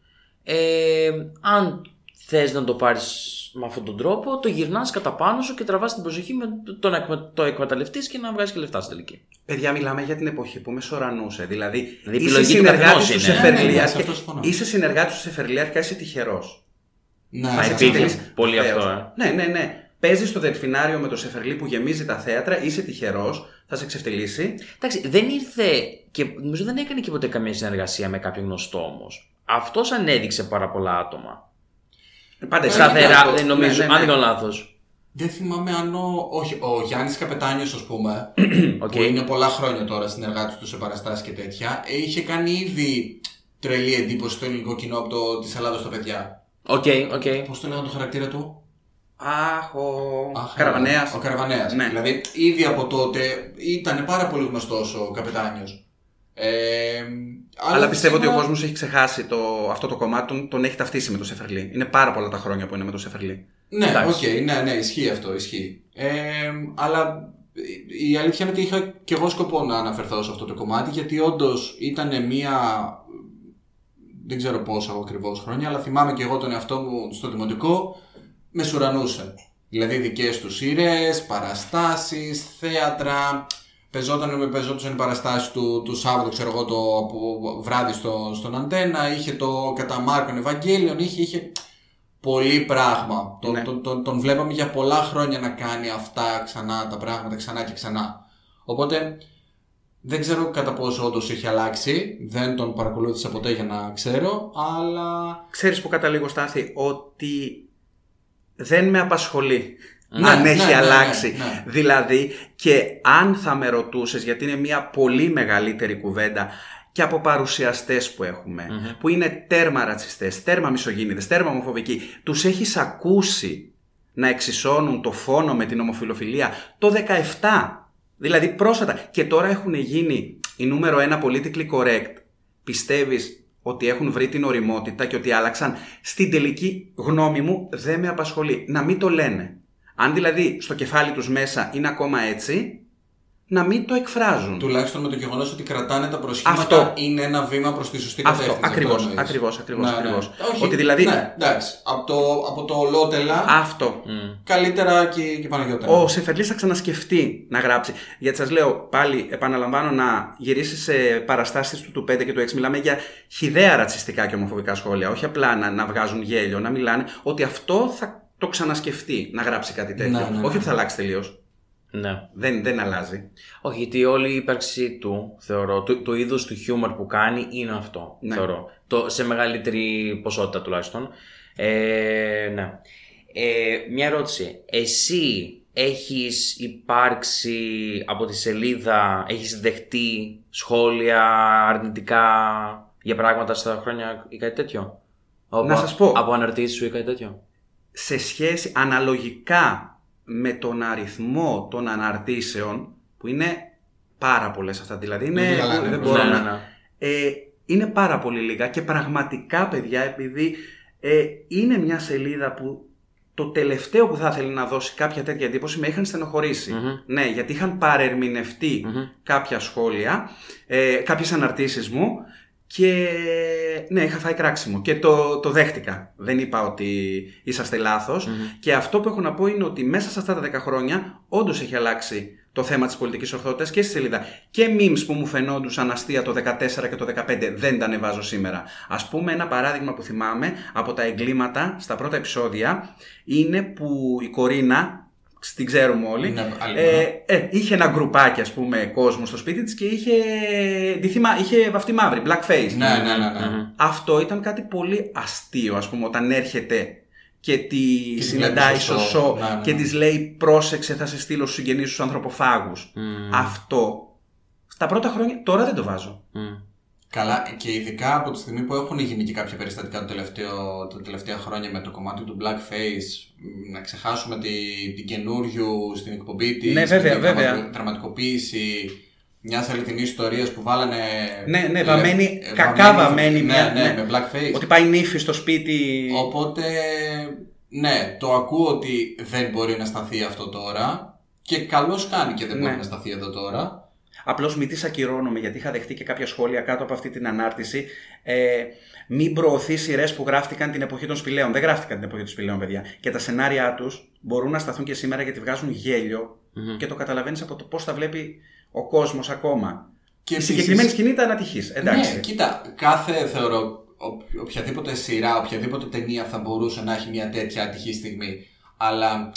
ε, αν θες να το πάρεις με αυτόν τον τρόπο, το γυρνάς κατά πάνω σου και τραβάς την προσοχή με το, το, να εκμε- το εκμεταλλευτεί και να βγάζει και λεφτά στην τελική. Παιδιά, μιλάμε για την εποχή που μεσορανούσε. Δηλαδή, Δηλαδή, η είσαι επιλογή του συνεργάτης καθενός του είναι. σε Ναι, ναι, ναι, Φερλιάρ. σε αυτός συμφωνώ. Είσαι συνεργάτης του σε Φερλιάρ και είσαι τυχερός. Ναι, Θα σε υπήρχε αυτό. πολύ Βεβαίως. αυτό, ε. Ναι, ναι, ναι. Παίζεις στο δελφινάριο με το Σεφερλί που γεμίζει τα θέατρα, είσαι τυχερός, θα σε ξεφτυλίσει. Εντάξει, δεν ήρθε και νομίζω δεν έκανε και ποτέ καμία συνεργασία με κάποιον γνωστό όμως. Αυτός ανέδειξε πάρα πολλά άτομα. Πάντα εσύ. Σταθερά, αυτό. δεν νομίζω, Ναι, ναι, ναι. αν δεν κάνω λάθος. Δεν θυμάμαι αν ο. Όχι, ο Γιάννης Καπετάνιος, ας πούμε, Οκ. που είναι πολλά χρόνια τώρα συνεργάτης του σε παραστάσεις και τέτοια, ε, είχε κάνει ήδη τρελή εντύπωση στο ελληνικό κοινό από το Της Ελλάδος τα παιδιά. Οκ, οκ. Πώς το λέγανε το χαρακτήρα του, Αχ, ο Αχ, Καραβανέας. Ο Καραβανέας. Ναι. Δηλαδή, ήδη από τότε ήταν πάρα πολύ γνωστός ο Καπετάνιος. Ε, Αλλά πιστεύω ότι ο σήμερα- κόσμος έχει ξεχάσει το, αυτό το κομμάτι, τον, τον έχει ταυτίσει με το Σεφερλί. Είναι πάρα πολλά τα χρόνια που είναι με τον Σεφερλή. Ναι, Εντάξει. οκ, ναι, ναι, ισχύει αυτό, ισχύει. Ε, αλλά η αλήθεια είναι ότι είχα και εγώ σκοπό να αναφερθώ σε αυτό το κομμάτι, γιατί όντως ήταν μία. Δεν ξέρω πόσα ακριβώς χρόνια, αλλά θυμάμαι και εγώ τον εαυτό μου στο δημοτικό, μεσουρανούσε. Δηλαδή δικές του ήρωες, παραστάσεις, θέατρα. Πεζόταν, με πεζόντουσαν οι παραστάσεις του, του Σάββατο, ξέρω εγώ, το από βράδυ στο, στον Αντένα. Είχε το κατά Μάρκον Ευαγγέλιον, είχε, είχε πολύ πράγμα. Τον, Ναι. τον, τον, τον βλέπαμε για πολλά χρόνια να κάνει αυτά ξανά τα πράγματα, ξανά και ξανά. Οπότε δεν ξέρω κατά πόσο όντως έχει αλλάξει. Δεν τον παρακολούθησα ποτέ για να ξέρω, αλλά. Ξέρεις που καταλήγω, Στάθη, ότι δεν με απασχολεί. Ναι, αν ναι, έχει ναι, αλλάξει. ναι, ναι. Δηλαδή, και αν θα με ρωτούσες, γιατί είναι μια πολύ μεγαλύτερη κουβέντα και από παρουσιαστές που εχουμε που είναι τέρμα ρατσιστές, τέρμα μισογίνηδε, τέρμα ομοφοβικοί, τους έχεις ακούσει να εξισώνουν το φόνο με την ομοφιλοφιλία το 17. Δηλαδή πρόσφατα. Και τώρα έχουν γίνει η νούμερο ένα politically correct. Πιστεύεις ότι έχουν βρει την οριμότητα και ότι άλλαξαν; Στην τελική γνώμη μου δεν με απασχολεί. Να μην το λένε. Αν δηλαδή στο κεφάλι τους μέσα είναι ακόμα έτσι, να μην το εκφράζουν. Τουλάχιστον με το γεγονός ότι κρατάνε τα προσχήματα Αυτό. είναι ένα βήμα προς τη σωστή Αυτό, κατεύθυνση. ακριβώς, εννοείς. ακριβώς, ακριβώς, Ναι, ναι. ακριβώς. Όχι, Ότι δηλαδή- Ναι, εντάξει. Από το, από το ολότελα, Αυτό. καλύτερα και, και παναγιώτερα. Ο Σεφερλής θα ξανασκεφτεί να γράψει. Γιατί σας λέω πάλι, επαναλαμβάνω, να γυρίσει σε παραστάσεις του του 5 και του 6. Μιλάμε για χιδαία ρατσιστικά και ομοφοβικά σχόλια. Όχι απλά να, να βγάζουν γέλιο, να μιλάνε ότι αυτό θα το ξανασκεφτεί να γράψει κάτι τέτοιο. Ναι, ναι, ναι. Όχι ότι θα αλλάξει τελείως. Ναι. Δεν, δεν αλλάζει. Όχι, γιατί όλη η ύπαρξή του, θεωρώ, το, το είδος του χιούμορ που κάνει είναι αυτό, Ναι. θεωρώ. Το, σε μεγαλύτερη ποσότητα τουλάχιστον. Ε, ναι. Ε, μια ερώτηση. Εσύ έχεις υπάρξει από τη σελίδα, έχεις δεχτεί σχόλια αρνητικά για πράγματα στα χρόνια ή κάτι τέτοιο; Να σας πω. Από αναρτήσεις σου ή κάτι τέτοιο; Σε σχέση αναλογικά με τον αριθμό των αναρτήσεων, που είναι πάρα πολλές αυτά. Δηλαδή είναι. Είναι καλά, ναι, δεν ναι, μπορώ ναι, να- ναι. Ε, είναι πάρα πολύ λίγα και πραγματικά παιδιά επειδή ε, είναι μια σελίδα που το τελευταίο που θα ήθελε να δώσει κάποια τέτοια εντύπωση με είχαν στενοχωρήσει. Μμμ. Ναι, γιατί είχαν παρερμηνευτεί Μμμ. κάποια σχόλια, ε, κάποιες αναρτήσεις μου και ναι, είχα φάει κράξιμο και το, το δέχτηκα. Δεν είπα ότι είσαστε λάθος. Και αυτό που έχω να πω είναι ότι μέσα σε αυτά τα 10 χρόνια όντως έχει αλλάξει το θέμα της πολιτικής ορθότητας και στη σελίδα. Και memes που μου φαινόντουσαν αστεία το 14 και το 15 δεν τα ανεβάζω σήμερα. Ας πούμε ένα παράδειγμα που θυμάμαι από τα εγκλήματα στα πρώτα επεισόδια είναι που η Κορίνα, την ξέρουμε όλοι, Ναι, άλλη ε, ε, είχε ένα γκρουπάκι ας πούμε κόσμο στο σπίτι της και είχε, τη θυμά- είχε βαφτεί μαύρη, blackface. Ναι, ναι, ναι. ναι. Αυτό ήταν κάτι πολύ αστείο, ας πούμε, όταν έρχεται και τη της συναντάει βλέπει στο σωσό σο. Ναι, ναι, και ναι. της λέει πρόσεξε θα σε στείλω στους συγγενείς τους ανθρωποφάγους. Αυτό στα πρώτα χρόνια τώρα δεν το βάζω. Μμ. Καλά, και ειδικά από τη στιγμή που έχουν γίνει και κάποια περιστατικά το τελευταίο, τα τελευταία χρόνια με το κομμάτι του blackface, μ, να ξεχάσουμε τη, την καινούριου στην εκπομπή της Ναι, βέβαια, βέβαια. δραματικοποίηση μιας αληθινή ιστορία που βάλανε. Ναι, ναι, ε, βαμμένη, ε, κακά βαμμένη Ναι, μια- ναι, ναι. με blackface. Ότι πάει νύφη στο σπίτι. Οπότε, ναι, το ακούω ότι δεν μπορεί να σταθεί αυτό τώρα. Και καλώς κάνει και δεν Ναι. μπορεί να σταθεί εδώ τώρα. Απλώς μη τη ακυρώνομαι γιατί είχα δεχτεί και κάποια σχόλια κάτω από αυτή την ανάρτηση. Ε, μην προωθείς σειρές που γράφτηκαν την εποχή των σπηλαίων. Δεν γράφτηκαν την εποχή των σπηλαίων, παιδιά. Και τα σενάρια τους μπορούν να σταθούν και σήμερα γιατί βγάζουν γέλιο και το καταλαβαίνεις από το πώς τα βλέπει ο κόσμος ακόμα. Και Η επίσης- συγκεκριμένη σκηνή ήταν ατυχής. Εντάξει. Ναι, κοίτα, κάθε θεωρώ ο- οποιαδήποτε σειρά, οποιαδήποτε ταινία θα μπορούσε να έχει μια τέτοια ατυχή στιγμή. Αλλά προ...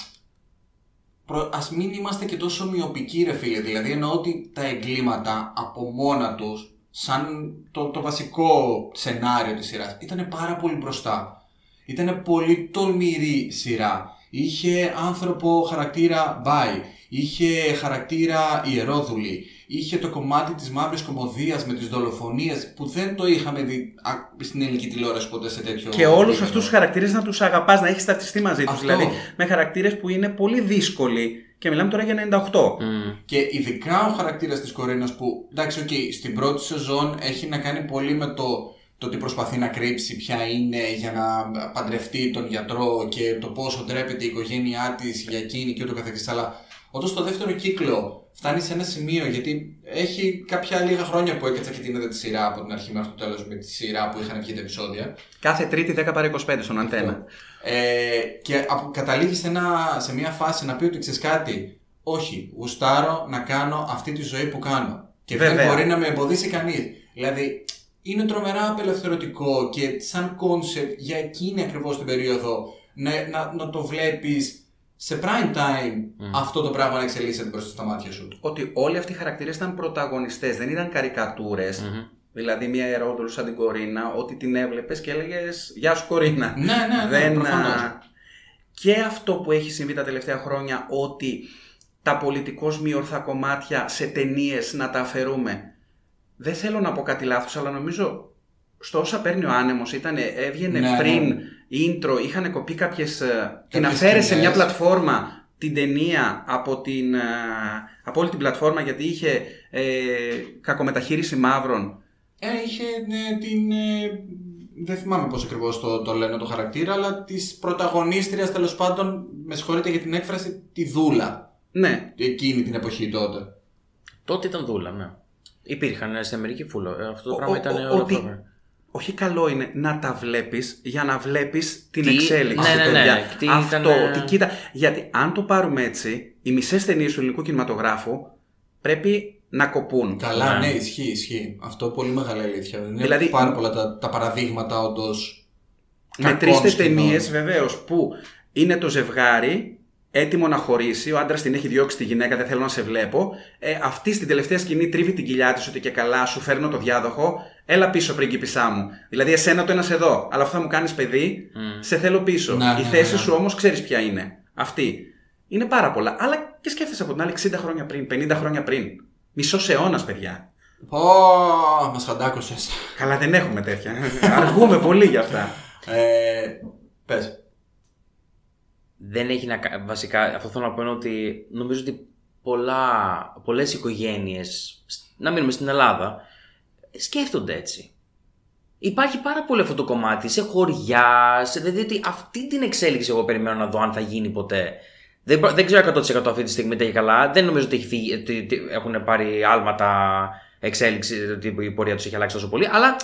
ας μην είμαστε και τόσο μειοπικοί ρε φίλε. Δηλαδή εννοώ ότι τα εγκλήματα από μόνα τους, σαν το, το βασικό σενάριο της σειράς, ήταν πάρα πολύ μπροστά. Ήταν πολύ τολμηρή σειρά. Είχε άνθρωπο χαρακτήρα Μπάι. Είχε χαρακτήρα ιερόδουλη. Είχε το κομμάτι της μαύρης κωμωδίας με τις δολοφονίες που δεν το είχαμε δει α, στην ελληνική τηλεόραση ποτέ σε τέτοιο Και όλους επίπεδο. αυτούς τους χαρακτήρες να τους αγαπάς, να έχεις ταυτιστεί μαζί τους. Αυτό. Δηλαδή με χαρακτήρες που είναι πολύ δύσκολοι. Και μιλάμε τώρα για 98. Και ειδικά ο χαρακτήρας της Κορίνας που εντάξει, οκ, στην πρώτη σεζόν έχει να κάνει πολύ με το, το ότι προσπαθεί να κρύψει ποια είναι για να παντρευτεί τον γιατρό και το πόσο ντρέπεται η οικογένειά της για εκείνη και ούτω καθεξής. Αλλά όταν στο δεύτερο κύκλο φτάνει σε ένα σημείο, γιατί έχει κάποια λίγα χρόνια που έκατσα και την είδα τη σειρά από την αρχή μέχρι το τέλος με τη σειρά που είχαν βγει τα επεισόδια. Κάθε Τρίτη 10 παρά 25 στον Αντέννα. Ε, και απο- καταλήγει σε, ένα, σε μια φάση να πει ότι ξέρεις κάτι; Όχι, γουστάρω να κάνω αυτή τη ζωή που κάνω. Και δεν Βέβαια. μπορεί να με εμποδίσει κανείς. Δηλαδή, είναι τρομερά απελευθερωτικό και σαν concept για εκείνη ακριβώς την περίοδο να, να, να το βλέπεις σε prime time αυτό το πράγμα να εξελίσσεται μπροστά στα μάτια σου. Ότι όλοι αυτοί οι χαρακτήρες ήταν πρωταγωνιστές, δεν ήταν καρικατούρες. Δηλαδή, μια ιερόδουλου σαν την Κορίνα, ότι την έβλεπες και έλεγες Γεια σου, Κορίνα. Ναι, ναι, ναι, δεν, προφανώς. α, Και αυτό που έχει συμβεί τα τελευταία χρόνια, ότι τα πολιτικώς μη ορθά κομμάτια σε ταινίες να τα αφαιρούμε. Δεν θέλω να πω κάτι λάθος, αλλά νομίζω στο όσα παίρνει ο άνεμος ήταν, έβγαινε Ναι, πριν ναι. Intro, είχαν κοπεί κάποιες. την Κάποιες αφαίρεσε σε σκηνές. μια πλατφόρμα την ταινία από, την, ε, από όλη την πλατφόρμα γιατί είχε ε, κακομεταχείριση μαύρων. Ε, είχε ναι, την. ε, δεν θυμάμαι πώς ακριβώς το, το λένε το χαρακτήρα, αλλά της πρωταγωνίστριας τέλος πάντων, με συγχωρείτε για την έκφραση, τη δούλα. Ναι, Εκείνη την εποχή τότε. Τότε ήταν δούλα, ναι. Υπήρχαν ε, στην Αμερική φούλο. Ε, Αυτό το Ο- πράγμα ο- ήταν ο- όλο ότι- αυτό. Όχι καλό είναι να τα βλέπεις για να βλέπεις την Τι- εξέλιξη. ναι, ναι, ναι. παιδιά. Τι Αυτό, ήταν, ε, ότι κοίτα, γιατί αν το πάρουμε έτσι, οι μισές ταινίες του ελληνικού κινηματογράφου πρέπει να κοπούν. Καλά, Ναι. ναι, ισχύει, ισχύει. Αυτό πολύ μεγάλη αλήθεια. Είναι Δηλαδή- πάρα πολλά τα, τα παραδείγματα όντως. Με τρεις ταινίες βεβαίως που είναι το ζευγάρι έτοιμο να χωρίσει, ο άντρας την έχει διώξει τη γυναίκα, δεν θέλω να σε βλέπω. Ε, αυτή στην τελευταία σκηνή τρίβει την κοιλιά της ότι και καλά, σου φέρνω το διάδοχο, έλα πίσω πριγκίπισά μου. Δηλαδή, εσένα το ένας εδώ, αλλά αυτό θα μου κάνεις παιδί, σε θέλω πίσω. Ναι, Η ναι, θέση ναι. σου όμως ξέρεις ποια είναι. Αυτή. Είναι πάρα πολλά. Αλλά και σκέφτεσαι από την άλλη 60 χρόνια πριν, 50 χρόνια πριν. Μισός αιώνας, παιδιά. Πω, μας χαντάκωσε. Καλά, δεν έχουμε τέτοια. Αργούμε πολύ γι' αυτά. Ε, Πες. Δεν έχει να κα- βασικά αυτό θέλω να πω είναι ότι νομίζω ότι πολλά, πολλές οικογένειες να μείνουμε στην Ελλάδα σκέφτονται έτσι. Υπάρχει πάρα πολύ αυτό το κομμάτι σε χωριά σε, δηλαδή ότι αυτή την εξέλιξη εγώ περιμένω να δω αν θα γίνει ποτέ. Δεν, προ- δεν ξέρω 100% αυτή τη στιγμή τα καλά. Δεν νομίζω ότι, έχει φύγει, ότι, ότι έχουν πάρει άλματα εξέλιξη ότι η πορεία τους έχει αλλάξει τόσο πολύ αλλά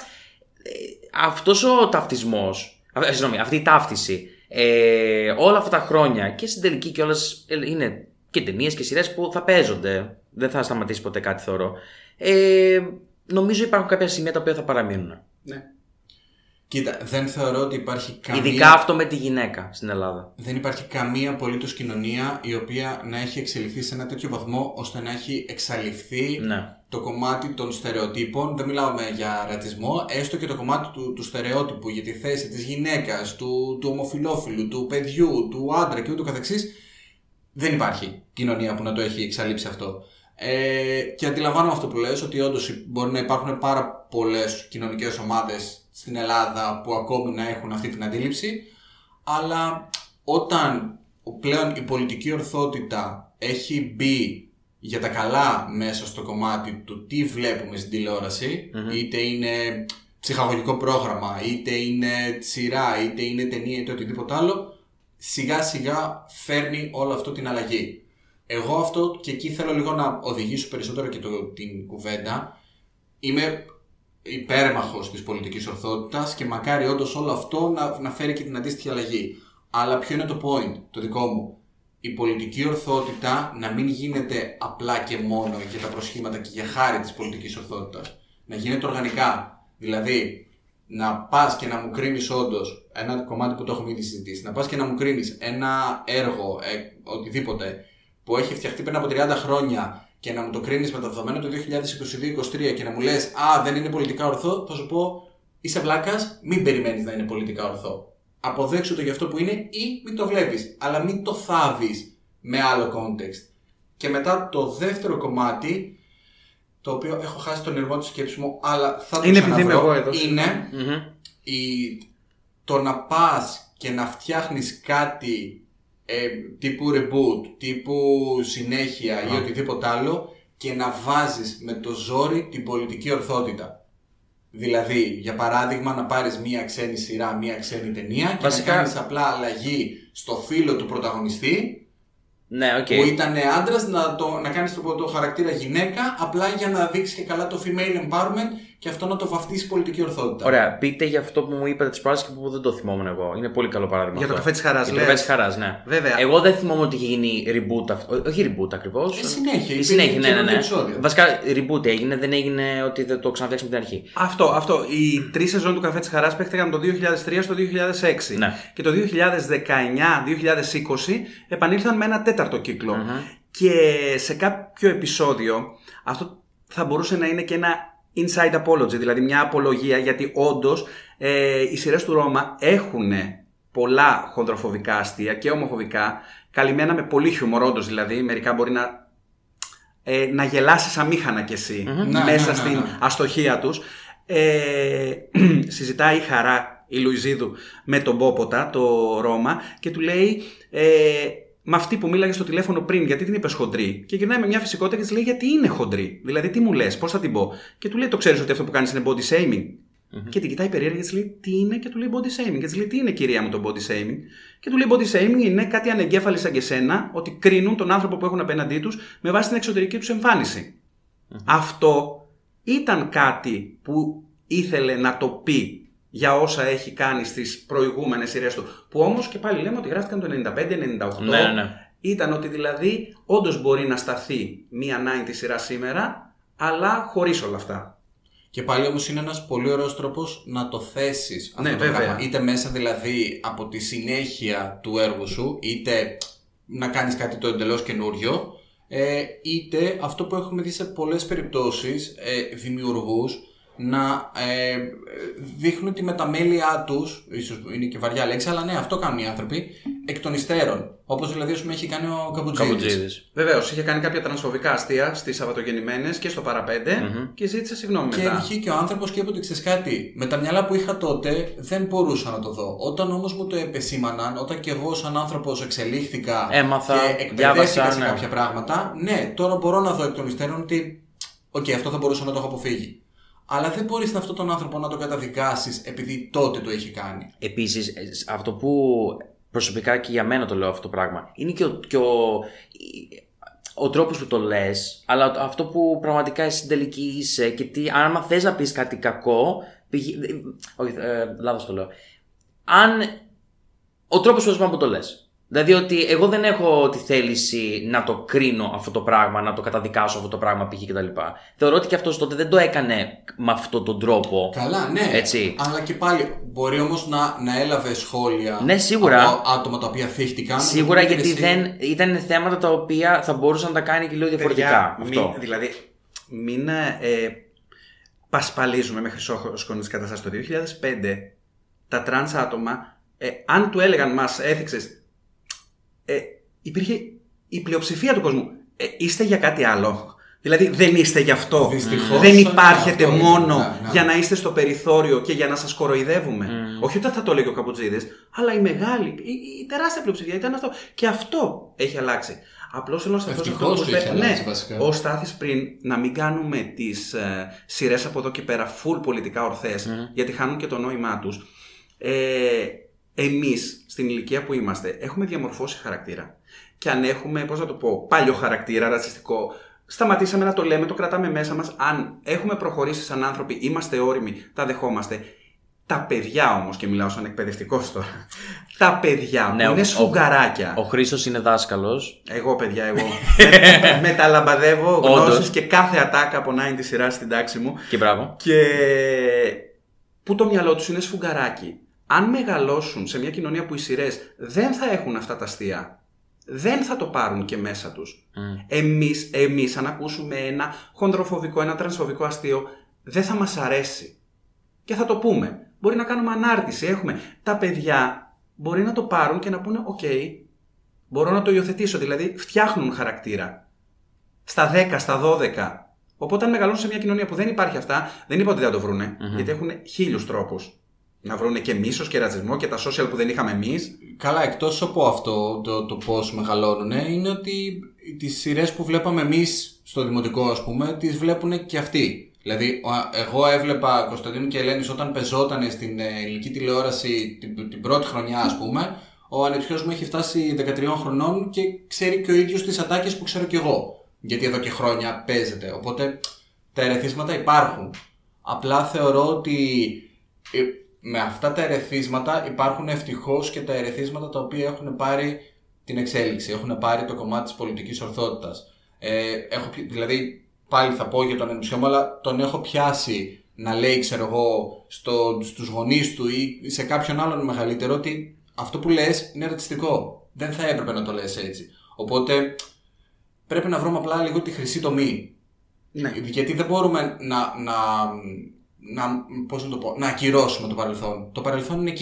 ε, αυτός ο ταυτισμός α, ε, συγγνώμη, αυτή η ταύτιση ε, όλα αυτά τα χρόνια και στην τελική κιόλας είναι και ταινίες και σειρές που θα παίζονται. Δεν θα σταματήσει ποτέ κάτι θεωρώ. Ε, νομίζω υπάρχουν κάποια σημεία τα οποία θα παραμείνουν. Ναι. Κοίτα, δεν θεωρώ ότι υπάρχει καμία. Ειδικά αυτό με τη γυναίκα στην Ελλάδα. δεν υπάρχει καμία απολύτως κοινωνία η οποία να έχει εξελιχθεί σε ένα τέτοιο βαθμό ώστε να έχει εξαλειφθεί Ναι. το κομμάτι των στερεοτύπων. Δεν μιλάμε για ρατσισμό, έστω και το κομμάτι του, του στερεότυπου για τη θέση της γυναίκας, του, του ομοφιλόφιλου, του παιδιού, του άντρα και ούτω καθεξής. Δεν υπάρχει κοινωνία που να το έχει εξαλείψει αυτό. Ε, και αντιλαμβάνομαι αυτό που λες, ότι όντως μπορεί να υπάρχουν πάρα πολλές κοινωνικές ομάδες στην Ελλάδα που ακόμη να έχουν αυτή την αντίληψη, αλλά όταν πλέον η πολιτική ορθότητα έχει μπει για τα καλά μέσα στο κομμάτι του τι βλέπουμε στην τηλεοραση είτε είναι ψυχαγωγικό πρόγραμμα, είτε είναι σειρά, είτε είναι ταινία, είτε οτιδήποτε άλλο, σιγά σιγά φέρνει όλο αυτό την αλλαγή. Εγώ αυτό και εκεί θέλω λίγο να οδηγήσω περισσότερο και το, την κουβέντα. Είμαι υπέρμαχος της πολιτικής ορθότητας και μακάρι όντως όλο αυτό να, να φέρει και την αντίστοιχη αλλαγή. Αλλά ποιο είναι το point, το δικό μου. Η πολιτική ορθότητα να μην γίνεται απλά και μόνο για τα προσχήματα και για χάρη της πολιτικής ορθότητας. Να γίνεται οργανικά. Δηλαδή, να πας και να μου κρίνεις όντως ένα κομμάτι που το έχουμε ήδη συζητήσει, να πας και να μου κρίνεις ένα έργο, ε, οτιδήποτε, που έχει φτιαχτεί πριν από 30 χρόνια και να μου το κρίνεις με τα δεδομένα του 2022-2023 και να μου λες Α, δεν είναι πολιτικά ορθό, θα σου πω Είσαι βλάκας, μην περιμένεις να είναι πολιτικά ορθό. Αποδέξου το για αυτό που είναι ή μην το βλέπεις. Αλλά μην το θάβεις με άλλο context. Και μετά το δεύτερο κομμάτι, το οποίο έχω χάσει τον ερμό τη σκέψη μου, αλλά θα το Είναι ξαναβρω, επειδή είμαι εγώ εδώ. Είναι Μμμ. η, το να πας και να φτιάχνεις κάτι ε, τύπου reboot, τύπου συνέχεια ή οτιδήποτε άλλο και να βάζεις με το ζόρι την πολιτική ορθότητα. Δηλαδή, για παράδειγμα, να πάρεις μία ξένη σειρά, μία ξένη ταινία και Βασικά- να κάνεις απλά αλλαγή στο φύλλο του πρωταγωνιστή Ναι, οκ. που ήταν άντρας να, το, να κάνεις το, το χαρακτήρα γυναίκα, απλά για να δείξεις και καλά το female empowerment και αυτό να το βαφτίσεις πολιτική ορθότητα. Ωραία, πείτε για αυτό που μου είπατε τις προάλλες και που δεν το θυμόμουν εγώ. Είναι πολύ καλό παράδειγμα. Για το αυτό. καφέ της χαράς, Για το λες. καφέ της χαράς, ναι. Βέβαια. Εγώ δεν θυμόμαι ότι είχε γίνει reboot αυτό. Ό- Όχι reboot ακριβώς. Ε, συνέχεια, Η υπήρχε συνέχεια, ναι, ναι, καινούργιο ναι. επεισόδιο. Βασικά reboot έγινε, δεν έγινε ότι δεν το ξαναφτιάξαμε την αρχή. Αυτό, αυτό. Οι τρεις σεζόν του Καφέ της Χαράς παίχτηκαν το 2003 στο 2006. Ναι. Και το 2019-2020 επανήλθαν με ένα τέταρτο κύκλο. Και σε κάποιο επεισόδιο αυτό θα μπορούσε να είναι και ένα inside apology, δηλαδή μια απολογία, γιατί όντως ε, οι σειρές του Ρώμα έχουν πολλά χοντροφοβικά αστεία και ομοφοβικά, καλυμμένα με πολύ χιούμορ, όντως δηλαδή. Μερικά μπορεί να ε, να γελάσεις αμήχανα κι εσύ Ναι, μέσα ναι, ναι, στην ναι. αστοχία τους. Ε, συζητάει η Χαρά, η Λουιζίδου, με τον Πόποτα, το Ρώμα και του λέει ε, με αυτή που μίλαγε στο τηλέφωνο πριν, γιατί την είπες χοντρή. Και γυρνάει με μια φυσικότητα και της λέει γιατί είναι χοντρή; Δηλαδή τι μου λες, πώς θα την πω; Και του λέει το ξέρεις ότι αυτό που κάνεις είναι body shaming. Και την κοιτάει περίεργα και της λέει τι είναι; Και του λέει body shaming. Και της λέει τι είναι κυρία μου το body shaming; Και του λέει body shaming είναι κάτι ανεγκέφαλοι σαν και σένα ότι κρίνουν τον άνθρωπο που έχουν απέναντί τους με βάση την εξωτερική τους εμφάνιση. Αυτό ήταν κάτι που ήθελε να το πει για όσα έχει κάνει στις προηγούμενες σειρές του. Που όμως και πάλι λέμε ότι γράφτηκαν το 95-98. Ναι, ναι, ναι. Ήταν ότι δηλαδή όντως μπορεί να σταθεί μία 90 σειρά σήμερα, αλλά χωρίς όλα αυτά. Και πάλι όμως είναι ένας πολύ ωραίος τρόπος να το θέσεις αυτό Ναι, το βέβαια. πράγμα. Είτε μέσα δηλαδή από τη συνέχεια του έργου σου, είτε να κάνεις κάτι το εντελώς καινούριο, ε, είτε αυτό που έχουμε δει σε πολλές περιπτώσεις, ε, δημιουργούς, να ε, δείχνουν τη μεταμέλειά τους, ίσως είναι και βαριά λέξη, αλλά ναι, αυτό κάνουν οι άνθρωποι, εκ των υστέρων. Όπως δηλαδή, ας πούμε, έχει κάνει ο Καμπουτζίδης. Καμπουτζίδης. Βεβαίως, είχε κάνει κάποια τρανσφοβικά αστεία στις Σαββατογεννημένες και στο παραπέντε και ζήτησε συγγνώμη Και μετά. βγήκε ο άνθρωπος και είπε ότι ξέρεις κάτι. Με τα μυαλά που είχα τότε δεν μπορούσα να το δω. Όταν όμως μου το επεσήμαναν, όταν και εγώ σαν άνθρωπος εξελίχθηκα Έμαθα, και εκπαιδεύτηκα διάβασα, σε ναι. Mm-hmm. κάποια πράγματα, ναι, τώρα μπορώ να δω εκ των υστέρων ότι. Οκ, αυτό θα μπορούσα να το έχω αποφύγει. Αλλά δεν μπορείς αυτόν τον άνθρωπο να το καταδικάσεις επειδή τότε το έχει κάνει. Επίσης, αυτό που προσωπικά και για μένα το λέω αυτό το πράγμα είναι και ο, και ο, ο τρόπος που το λες, αλλά αυτό που πραγματικά εσύ στην τελική είσαι και τι, άμα θες να πεις κάτι κακό. Πηγε... Όχι, ε, λάθος το λέω. Αν. Ο τρόπος που το λες. Δηλαδή ότι εγώ δεν έχω τη θέληση να το κρίνω αυτό το πράγμα, να το καταδικάσω αυτό το πράγμα π.χ. κτλ. Θεωρώ ότι και αυτός τότε δεν το έκανε με αυτόν τον τρόπο. Καλά, ναι. Έτσι. Αλλά και πάλι μπορεί όμως να, να έλαβε σχόλια Ναι, σίγουρα. από άτομα τα οποία θίχτηκαν. Σίγουρα Οπότε γιατί εσύ- δεν ήταν θέματα τα οποία θα μπορούσαν να τα κάνει και λίγο διαφορετικά. Παιδιά, αυτό. Μην, δηλαδή, μην ε, πασπαλίζουμε με χρυσόσκονη τη κατάσταση. Το 2005 τα τρανς άτομα, ε, αν του έλεγαν μας έθιξες, ε, υπήρχε η πλειοψηφία του κόσμου. Ε, είστε για κάτι άλλο. Δηλαδή δεν είστε γι' αυτό. Δυστυχώς, δεν υπάρχετε αυτό είναι, μόνο ναι, ναι. για να είστε στο περιθώριο και για να σας κοροϊδεύουμε. Όχι ότι θα το έλεγε ο Καμπουτζίδης, αλλά η μεγάλη, η, η τεράστια πλειοψηφία ήταν αυτό. Και αυτό έχει αλλάξει. Απλώς θέλω να σταθώ σε αυτό Ευτυχώς που έχει είπε- αλλάξει, ναι, βασικά. ο Στάθης πριν να μην κάνουμε τις ε, σειρές από εδώ και πέρα full πολιτικά ορθές, γιατί χάνουν και το νόημά τους. Ε, εμείς στην ηλικία που είμαστε έχουμε διαμορφώσει χαρακτήρα. Και αν έχουμε, πώς να το πω, πάλιο χαρακτήρα, ρατσιστικό, σταματήσαμε να το λέμε, το κρατάμε μέσα μας. Αν έχουμε προχωρήσει σαν άνθρωποι, είμαστε όριμοι, τα δεχόμαστε. Τα παιδιά όμως, και μιλάω σαν εκπαιδευτικός τώρα, τα παιδιά Ναι, που ο- είναι ο- σφουγγαράκια. Ο Χρήστο είναι δάσκαλος. Εγώ, παιδιά, εγώ. με, μεταλαμπαδεύω Όντως. γνώσεις και κάθε ατάκα από 90 σειρά στην τάξη μου. Και μπράβο. Και που το μυαλό τους είναι σφουγγαράκι. Αν μεγαλώσουν σε μια κοινωνία που οι σειρές δεν θα έχουν αυτά τα αστεία, δεν θα το πάρουν και μέσα τους. Εμείς, εμείς αν ακούσουμε ένα χοντροφοβικό, ένα τρανσφοβικό αστείο, δεν θα μας αρέσει. Και θα το πούμε. Μπορεί να κάνουμε ανάρτηση. Έχουμε τα παιδιά μπορεί να το πάρουν και να πούνε «Οκ, μπορώ να το υιοθετήσω». Δηλαδή φτιάχνουν χαρακτήρα. Στα 10, στα 12. Οπότε αν μεγαλώνουν σε μια κοινωνία που δεν υπάρχει αυτά, δεν είπα ότι δεν θα το βρουνε Γιατί έχουν χίλιους τρόπους. Να βρούνε και μίσος και ρατσισμό και τα social που δεν είχαμε εμείς. Καλά, εκτός από αυτό το, το πώς μεγαλώνουν, είναι ότι τις σειρές που βλέπαμε εμείς στο δημοτικό, ας πούμε, τις βλέπουν και αυτοί. Δηλαδή, εγώ έβλεπα Κωνσταντίνο και Ελένης όταν πεζόταν στην ε, ελληνική τηλεόραση την, την πρώτη χρονιά, ας πούμε. Ο ανεψιός μου έχει φτάσει 13 χρονών και ξέρει και ο ίδιος τις ατάκες που ξέρω κι εγώ. Γιατί εδώ και χρόνια παίζεται. Οπότε τα ερεθίσματα υπάρχουν. Απλά θεωρώ ότι ε, με αυτά τα ερεθίσματα υπάρχουν ευτυχώς και τα ερεθίσματα τα οποία έχουν πάρει την εξέλιξη. Έχουν πάρει το κομμάτι της πολιτικής ορθότητας. Ε, έχω, δηλαδή, πάλι θα πω για τον ενωσιό μου, αλλά τον έχω πιάσει να λέει, ξέρω εγώ, στο, στους γονείς του ή σε κάποιον άλλον μεγαλύτερο ότι αυτό που λες είναι ρατσιστικό. Δεν θα έπρεπε να το λες έτσι. Οπότε πρέπει να βρούμε απλά λίγο τη χρυσή τομή. Ναι. Γιατί δεν μπορούμε να, να, να, πώς να, το πω, να ακυρώσουμε το παρελθόν. Το παρελθόν είναι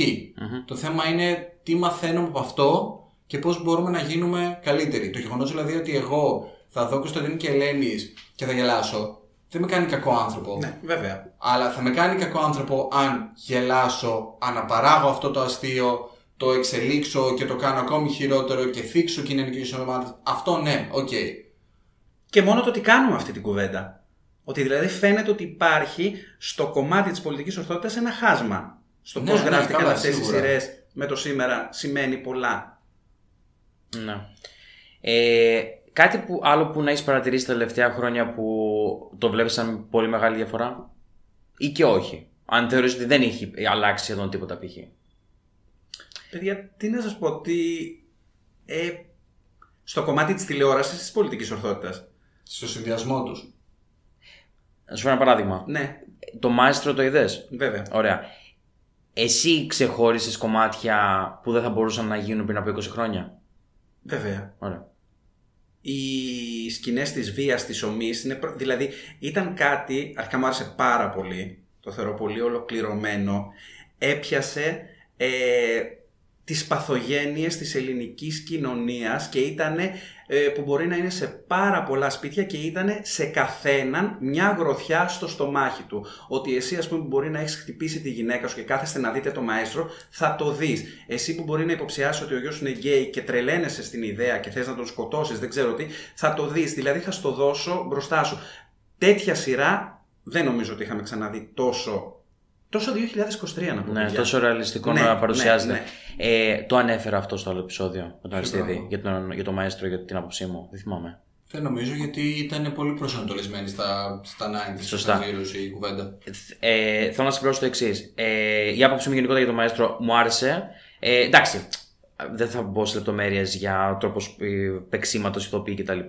Το θέμα είναι τι μαθαίνουμε από αυτό και πώς μπορούμε να γίνουμε καλύτεροι. Το γεγονός δηλαδή ότι εγώ θα δω Κωνσταντίνη και Ελένης και θα γελάσω, δεν με κάνει κακό άνθρωπο. Ναι, βέβαια. Αλλά θα με κάνει κακό άνθρωπο αν γελάσω, αναπαράγω αυτό το αστείο, το εξελίξω και το κάνω ακόμη χειρότερο και θίξω κοινωνικές ομάδες. Αυτό ναι, οκ. Okay. Και μόνο το ότι κάνουμε αυτή την κουβέντα. Ότι δηλαδή φαίνεται ότι υπάρχει στο κομμάτι της πολιτικής ορθότητας ένα χάσμα. Στο ναι, πώς ναι, γράφτηκαν αυτές οι σειρές με το σήμερα σημαίνει πολλά. Ναι. Ε, κάτι που, άλλο που να έχεις παρατηρήσει τα τελευταία χρόνια που το βλέπεις σαν πολύ μεγάλη διαφορά ή και όχι. Αν θεωρείς ότι δεν έχει αλλάξει σχεδόν τίποτα π.χ. Παιδιά, τι να σας πω, ότι ε, στο κομμάτι της τηλεόρασης της πολιτικής ορθότητας. Στο συνδυασμό τους. Να σου φέρω ένα παράδειγμα. Ναι. Το μάστρο το είδες; Βέβαια. Ωραία. Εσύ ξεχώρισες κομμάτια που δεν θα μπορούσαν να γίνουν πριν από 20 χρόνια; Βέβαια. Ωραία. Οι σκηνές της βίας της ομής, δηλαδή ήταν κάτι, αρχικά μου άρεσε πάρα πολύ, το θεωρώ πολύ ολοκληρωμένο. Έπιασε ε, τις παθογένειες της ελληνικής κοινωνίας και ήταν ε, που μπορεί να είναι σε πάρα πολλά σπίτια και ήταν σε καθέναν μια γροθιά στο στομάχι του. Ότι εσύ ας πούμε που μπορεί να έχεις χτυπήσει τη γυναίκα σου και κάθεστε να δείτε το μαέστρο θα το δεις. Εσύ που μπορεί να υποψιάσει ότι ο γιος σου είναι γκέι και τρελαίνεσαι στην ιδέα και θες να τον σκοτώσεις δεν ξέρω τι θα το δεις. Δηλαδή θα στο δώσω μπροστά σου. Τέτοια σειρά δεν νομίζω ότι είχαμε ξαναδεί τόσο Τόσο 2023 να πούμε. Ναι, τόσο ρεαλιστικό ναι, να παρουσιάζεται. Ναι, ναι. Ε, το ανέφερα αυτό στο άλλο επεισόδιο με τον Αριστίδη για, τον, για το μαέστρο για την άποψή μου. Δεν θυμάμαι. Δεν νομίζω γιατί ήταν πολύ προσανατολισμένη στα, στα 90 Σωστά. η κουβέντα. Ε, θέλω να συμπληρώσω το εξής. Ε, η άποψή μου γενικότερα για το μαέστρο μου άρεσε. Ε, εντάξει, δεν θα μπω σε λεπτομέρειες για τρόπος παίξήματο, ηθοποιή κτλ.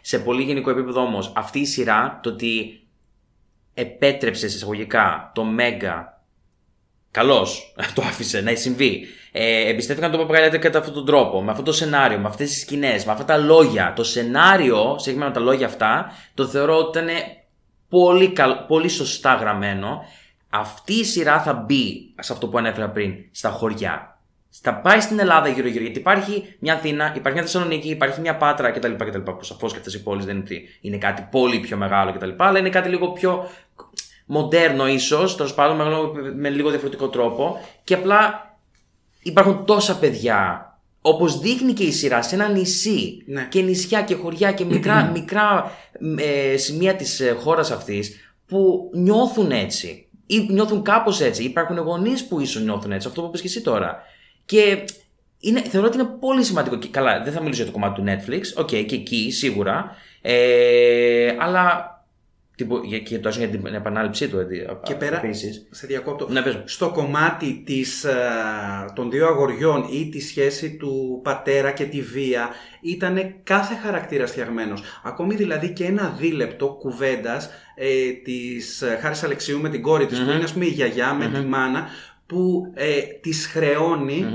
Σε πολύ γενικό επίπεδο όμως, αυτή η σειρά, το ότι επέτρεψες εισαγωγικά το Μέγκα Καλώς το άφησε να συμβεί. Ε, εμπιστεύτηκαν τον Παπαγαλιάτη κατά αυτόν τον τρόπο, με αυτό το σενάριο, με αυτές τις σκηνές, με αυτά τα λόγια. Το σενάριο, συγκεκριμένα τα λόγια αυτά, το θεωρώ ότι ήταν πολύ, πολύ σωστά γραμμένο. Αυτή η σειρά θα μπει σε αυτό που ανέφερα πριν, στα χωριά. Θα πάει στην Ελλάδα γύρω-γύρω. Γιατί υπάρχει μια Αθήνα, υπάρχει μια Θεσσαλονίκη, υπάρχει μια Πάτρα κτλ. κτλ που σαφώς και αυτές οι πόλεις δεν είναι, είναι κάτι πολύ πιο μεγάλο κτλ. Αλλά είναι κάτι λίγο πιο μοντέρνο ίσως, τέλος πάντων με, με λίγο διαφορετικό τρόπο. Και απλά υπάρχουν τόσα παιδιά Όπως δείχνει και η σειρά σε ένα νησί ναι. και νησιά και χωριά και μικρά, μικρά ε, σημεία της ε, χώρας αυτής που νιώθουν έτσι ή νιώθουν κάπως έτσι. Υπάρχουν γονείς που ίσως νιώθουν έτσι, αυτό που είπες και εσύ τώρα. Και είναι, θεωρώ ότι είναι πολύ σημαντικό. Και καλά, δεν θα μιλήσω για το κομμάτι του Netflix. Οκ, okay, και εκεί σίγουρα. Ε, αλλά και το για την επανάληψή του. Και πέρα, επίσης. σε διακόπτω, ναι, στο κομμάτι της, ε, των δύο αγοριών ή τη σχέση του πατέρα και τη βία ήταν κάθε χαρακτήρας φτιαγμένος. Ακόμη δηλαδή και ένα δίλεπτο κουβέντας ε, της ε, Χάρις Αλεξίου με την κόρη της, που είναι ας πούμε η γιαγιά με τη μάνα, που ε, της χρεώνει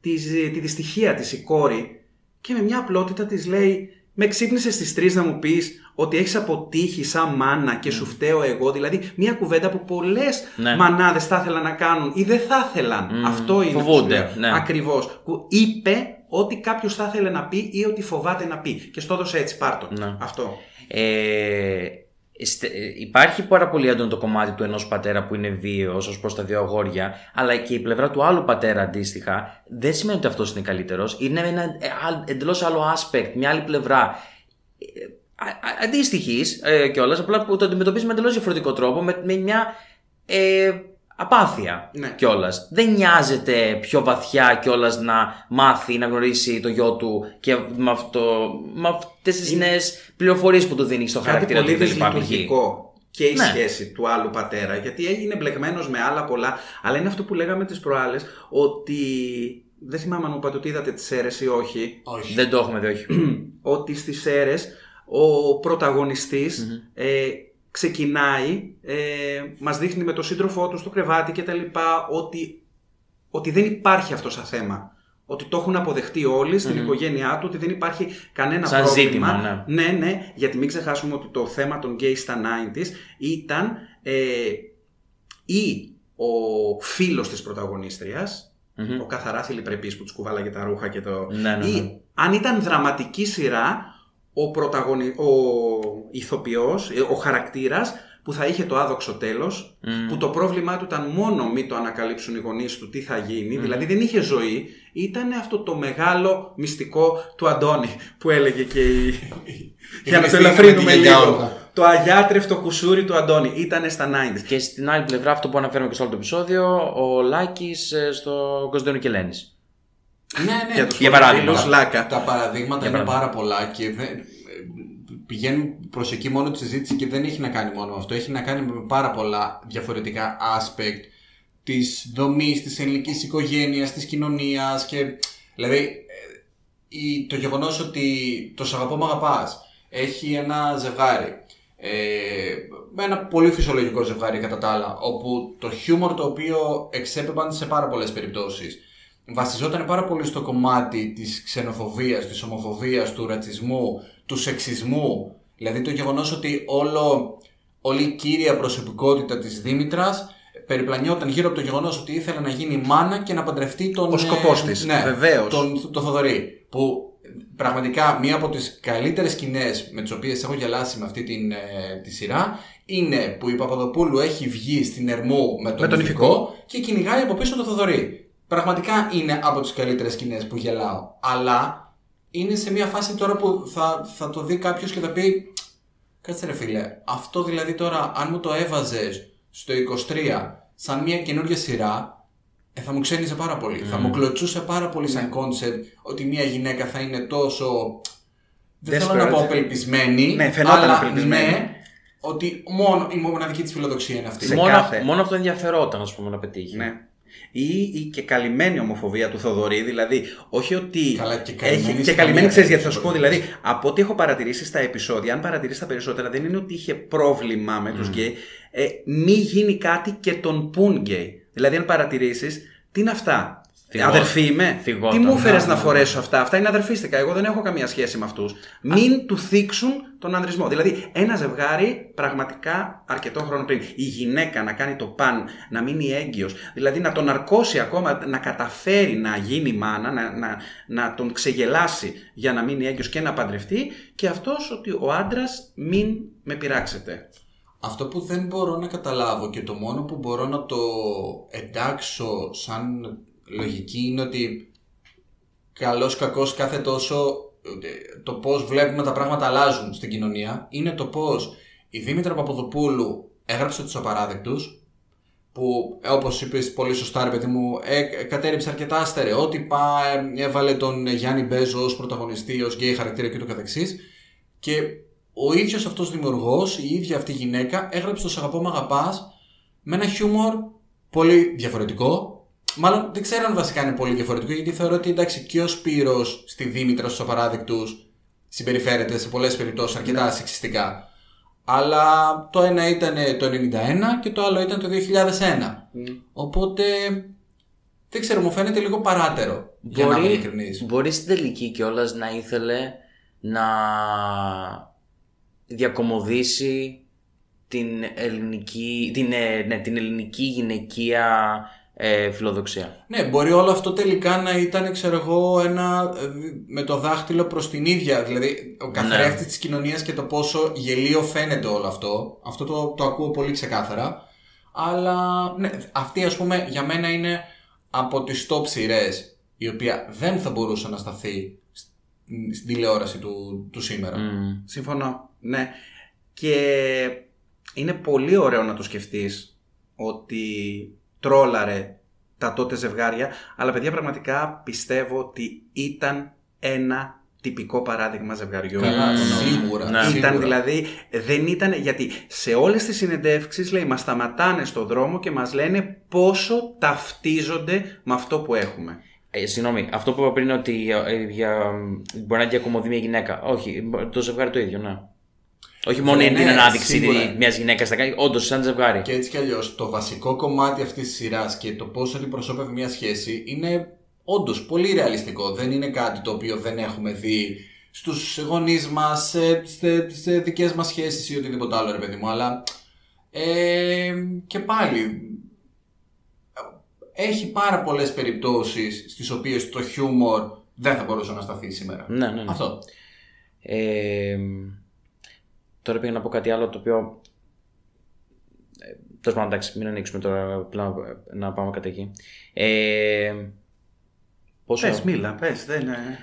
τη δυστυχία της η κόρη και με μια απλότητα της λέει με ξύπνησες στις 3 να μου πεις ότι έχεις αποτύχει σαν μάνα και σου φταίω εγώ. Δηλαδή, μια κουβέντα που πολλές Ναι. μανάδες θα ήθελαν να κάνουν ή δεν θα ήθελαν. Αυτό είναι. Φοβούνται, ναι. Ακριβώς. Είπε ό,τι κάποιος θα ήθελε να πει ή ότι φοβάται να πει. Και στο έδωσε έτσι, πάρτο. Ναι. Αυτό. Ε, στε- ε, υπάρχει πάρα πολύ έντονο το κομμάτι του ενός πατέρα που είναι βίαιος ως προς τα δύο αγόρια, αλλά και η πλευρά του άλλου πατέρα αντίστοιχα δεν σημαίνει ότι αυτός είναι καλύτερος. Είναι ένα ε, α- εντελώς άλλο aspect, μια άλλη πλευρά. Αντίστοιχης ε, κιόλας, απλά που το αντιμετωπίζει με εντελώς διαφορετικό τρόπο, με, με μια ε, απάθεια Ναι. κιόλας. Δεν νοιάζεται πιο βαθιά κιόλας να μάθει, να γνωρίσει το γιο του και με, αυτό, με αυτές τις νέες πληροφορίες που του δίνει στο Κάτι χαρακτήρα πολύ του κτλ. π.χ. δυσλειτουργικό και η Ναι. σχέση του άλλου πατέρα, γιατί έγινε μπλεγμένος με άλλα πολλά, αλλά είναι αυτό που λέγαμε τις προάλλες, ότι δεν θυμάμαι αν μου είπατε ότι είδατε τις αίρες ή όχι, Όχι. Δεν το έχουμε δει, όχι. ότι στις αίρες ο πρωταγωνιστης ε, ξεκινάει, ε, μας δείχνει με τον σύντροφό του στο κρεβάτι και τα λοιπά, ότι, ότι δεν υπάρχει αυτό σαν θέμα. Ότι το έχουν αποδεχτεί όλοι στην οικογένειά του, ότι δεν υπάρχει κανένα Σαν πρόβλημα. ζήτημα, ναι. ναι, γιατί μην ξεχάσουμε ότι το θέμα των γκέι στα 90s ήταν ε, ή ο φίλος της πρωταγωνίστριας, Μμμ. ο καθαρά θηλυπρεπής που τους κουβάλαγε τα ρούχα και το... Ναι, ναι, ναι. Ή αν ήταν δραματική σειρά, ο, πρωταγωνι... ο ηθοποιός, ε, ο χαρακτήρας που θα είχε το άδοξο τέλος, που το πρόβλημά του ήταν μόνο μη το ανακαλύψουν οι γονείς του τι θα γίνει, δηλαδή δεν είχε ζωή, ήταν αυτό το μεγάλο μυστικό του Αντώνη που έλεγε και η... Για να το μυστήκα με ελαφρύνουμε τη γιαγιά λίγο. Όλγα. Το αγιάτρευτο κουσούρι του Αντώνη ήταν στα 90s. Και στην άλλη πλευρά, αυτό που αναφέρουμε και στο άλλο το επεισόδιο, ο Λάκης στο Κωνσταντίνο Κελένης. Ναι, ναι. Για τους Για παράδειγμα. φωτοφίλους, Λάκα. Τα παραδείγματα είναι παράδειγμα. πάρα πολλά και δεν, ε, πηγαίνουν προς εκεί μόνο τη συζήτηση και δεν έχει να κάνει μόνο με αυτό. Έχει να κάνει με πάρα πολλά διαφορετικά aspect της δομής της ελληνικής οικογένειας, της κοινωνίας και. Δηλαδή, ε, η- το γεγονός ότι το σ' αγαπώ, μ' αγαπάς έχει ένα ζευγάρι. Ε, με ένα πολύ φυσιολογικό ζευγάρι κατά τα άλλα, όπου το χιούμορ το οποίο εξέπεμπαν σε πάρα πολλές περιπτώσεις βασιζόταν πάρα πολύ στο κομμάτι της ξενοφοβίας, της ομοφοβίας, του ρατσισμού, του σεξισμού. Δηλαδή το γεγονός ότι όλο, όλη η κύρια προσωπικότητα της Δήμητρας περιπλανιόταν γύρω από το γεγονός ότι ήθελε να γίνει μάνα και να παντρευτεί τον... Ο σκοπός ε, της, ναι, βεβαίως. Τον, τον Θοδωρή. Που πραγματικά μία από τις καλύτερες σκηνές με τις οποίες έχω γελάσει με αυτή την, ε, τη σειρά είναι που η Παπαδοπούλου έχει βγει στην Ερμού με τον, Με τον ηθικό ηθικό. και κυνηγάει από πίσω το Θοδωρή. Πραγματικά είναι από τις καλύτερες σκηνές που γελάω. Αλλά είναι σε μια φάση τώρα που θα, θα το δει κάποιος και θα πει Κάτσε ρε φίλε, αυτό δηλαδή τώρα αν μου το έβαζες στο 23 σαν μια καινούργια σειρά ε, θα μου ξένιζε πάρα πολύ. Θα μου κλωτσούσε πάρα πολύ σαν concept ότι μια γυναίκα θα είναι τόσο. Δεν θέλω να Desperate. πω απελπισμένη. Ναι, φαινόταν αλλά απελπισμένη. Ναι, ότι μόνο η μοναδική της φιλοδοξία είναι αυτή. Σε Μόνο, κάθε. μόνο αυτό ενδιαφερόταν, ας πούμε, να πετύχει. Ναι. Ή, ή και καλυμμένη ομοφοβία του Θοδωρή, δηλαδή όχι ότι. Καλά, και καλυμμένη έχει, σε και καλυμμένη, καμία ξέρεις γιατί θα σου πω. περίπτωση. Δηλαδή, από ό,τι έχω παρατηρήσει στα επεισόδια, αν παρατηρήσεις τα περισσότερα, δεν είναι ότι είχε πρόβλημα με τους γκέι. Ε, μη γίνει κάτι και τον πουν γκέι. Δηλαδή, αν παρατηρήσεις, τι είναι αυτά; Θυγόταν. Αδερφή είμαι. Θυγόταν. Τι μου έφερες Ναι, να ναι, φορέσω αυτά; Αυτά είναι αδερφίστικα. Εγώ δεν έχω καμία σχέση με αυτούς. Μην του θίξουν τον ανδρισμό. Δηλαδή, ένα ζευγάρι πραγματικά αρκετό χρόνο πριν. Η γυναίκα να κάνει το παν, να μείνει έγκυος, δηλαδή να τον αρκώσει ακόμα, να καταφέρει να γίνει μάνα, να, να, να τον ξεγελάσει για να μείνει έγκυος και να παντρευτεί. Και αυτός ότι ο άντρας μην με πειράξετε. Αυτό που δεν μπορώ να καταλάβω και το μόνο που μπορώ να το εντάξω σαν λογική είναι ότι καλός κακός κάθε τόσο ε, το πώς βλέπουμε τα πράγματα αλλάζουν στην κοινωνία. Είναι το πώς η Δήμητρα Παπαδοπούλου έγραψε τους απαράδεκτους που ε, όπως είπες πολύ σωστά ρε παιδί μου ε, κατέριψε αρκετά στερεότυπα ε, έβαλε τον Γιάννη Μπέζο ως πρωταγωνιστή, ως γκέι χαρακτήρα και το καθεξής. Και ο ίδιος αυτός δημιουργός, η ίδια αυτή γυναίκα έγραψε το «Σ' αγαπώ μ' αγαπάς» με ένα χιούμορ πολύ διαφορετικό Μάλλον δεν ξέρω αν βασικά είναι πολύ διαφορετικό γιατί θεωρώ ότι εντάξει και ο Σπύρος στη Δήμητρας στους απαράδεκτους συμπεριφέρεται σε πολλές περιπτώσεις αρκετά σεξιστικά. Αλλά το ένα ήταν το 91 και το άλλο ήταν το 2001. Οπότε δεν ξέρω, μου φαίνεται λίγο παράτερο. Για να είμαι Μπορεί, ειλικρινής. μπορεί στην τελική κιόλας να ήθελε να διακομωδήσει την ελληνική, την, ε, ναι, την ελληνική γυναικεία ε, φιλοδοξία. Ναι, μπορεί όλο αυτό τελικά να ήταν, ξέρω εγώ, ένα ε, με το δάχτυλο προς την ίδια. Δηλαδή, ο καθρέφτης της κοινωνίας και το πόσο γελίο φαίνεται όλο αυτό. Αυτό το, το ακούω πολύ ξεκάθαρα. Αλλά, ναι, αυτή ας πούμε για μένα είναι από τις top σειρές η οποία δεν θα μπορούσε να σταθεί στην, στην τηλεόραση του, του σήμερα. Μμμ. Συμφωνώ. Ναι. Και είναι πολύ ωραίο να το σκεφτείς ότι τρόλαρε τα τότε ζευγάρια, αλλά παιδιά πραγματικά πιστεύω ότι ήταν ένα τυπικό παράδειγμα ζευγαριού. Καλά, Τον νόμο. σίγουρα. Ναι. Ήταν σίγουρα. δηλαδή, δεν ήταν, γιατί σε όλες τις συνεντεύξεις λέει μας σταματάνε στο δρόμο και μας λένε πόσο ταυτίζονται με αυτό που έχουμε. Ε, συγγνώμη, αυτό που είπα πριν ότι ε, για, μπορεί να διακομωδεί μια γυναίκα. Όχι, το ζευγάρι το ίδιο, ναι. Όχι μόνο Ναι, είναι την ναι, ανάδειξη σίγουρα. μιας γυναίκας, θα κάνει όντως σαν ζευγάρι. Και έτσι κι αλλιώς, το βασικό κομμάτι αυτής της σειράς και το πώ αντιπροσώπευε μια σχέση είναι όντως πολύ ρεαλιστικό. Δεν είναι κάτι το οποίο δεν έχουμε δει στους γονείς μας, σε, σε, σε δικές μας σχέσεις ή οτιδήποτε άλλο, ρε παιδί μου. Αλλά ε, και πάλι έχει πάρα πολλές περιπτώσεις στις οποίες το χιούμορ δεν θα μπορούσε να σταθεί σήμερα. Ναι, ναι, ναι. Αυτό. Ε, τώρα πήγα να πω κάτι άλλο το οποίο. Ε, Τέλος πάντων, εντάξει, μην ανοίξουμε τώρα απλά να πάμε κατά εκεί. Ε, πόσο... Πες, μίλα, πες, δεν είναι...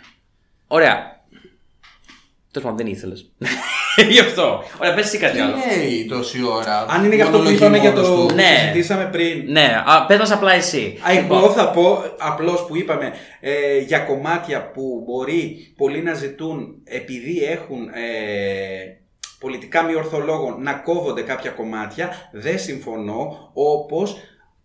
Ωραία. Τέλος πάντων, δεν ήθελες. Γι' αυτό. Ωραία, πες εσύ κάτι Τι άλλο. λέει τόση ώρα; Αν είναι για αυτό που μονολογεί είπαμε για μόνος το του. που Ναι. συζητήσαμε πριν. Ναι, α, πες μας απλά εσύ. Α, Λοιπόν, Εγώ θα πω απλώς που είπαμε ε, για κομμάτια που μπορεί πολλοί να ζητούν επειδή έχουν ε, πολιτικά μη ορθολόγο να κόβονται κάποια κομμάτια. Δεν συμφωνώ όπως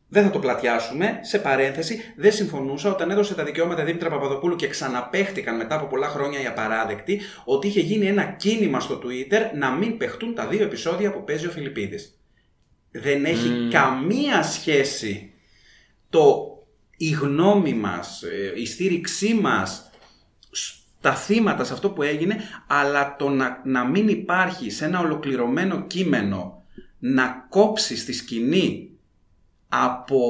δεν θα το πλατιάσουμε. Σε παρένθεση, δεν συμφωνούσα όταν έδωσε τα δικαιώματα Δήμητρα Παπαδοπούλου και ξαναπέχτηκαν μετά από πολλά χρόνια οι απαράδεκτοι ότι είχε γίνει ένα κίνημα στο Twitter να μην παιχτούν τα δύο επεισόδια που παίζει ο Φιλιππίδης. Δεν έχει Μμμ. καμία σχέση το η γνώμη μας, ε, η στήριξή μας στα θύματα σε αυτό που έγινε, αλλά το να, να μην υπάρχει σε ένα ολοκληρωμένο κείμενο να κόψεις τη σκηνή από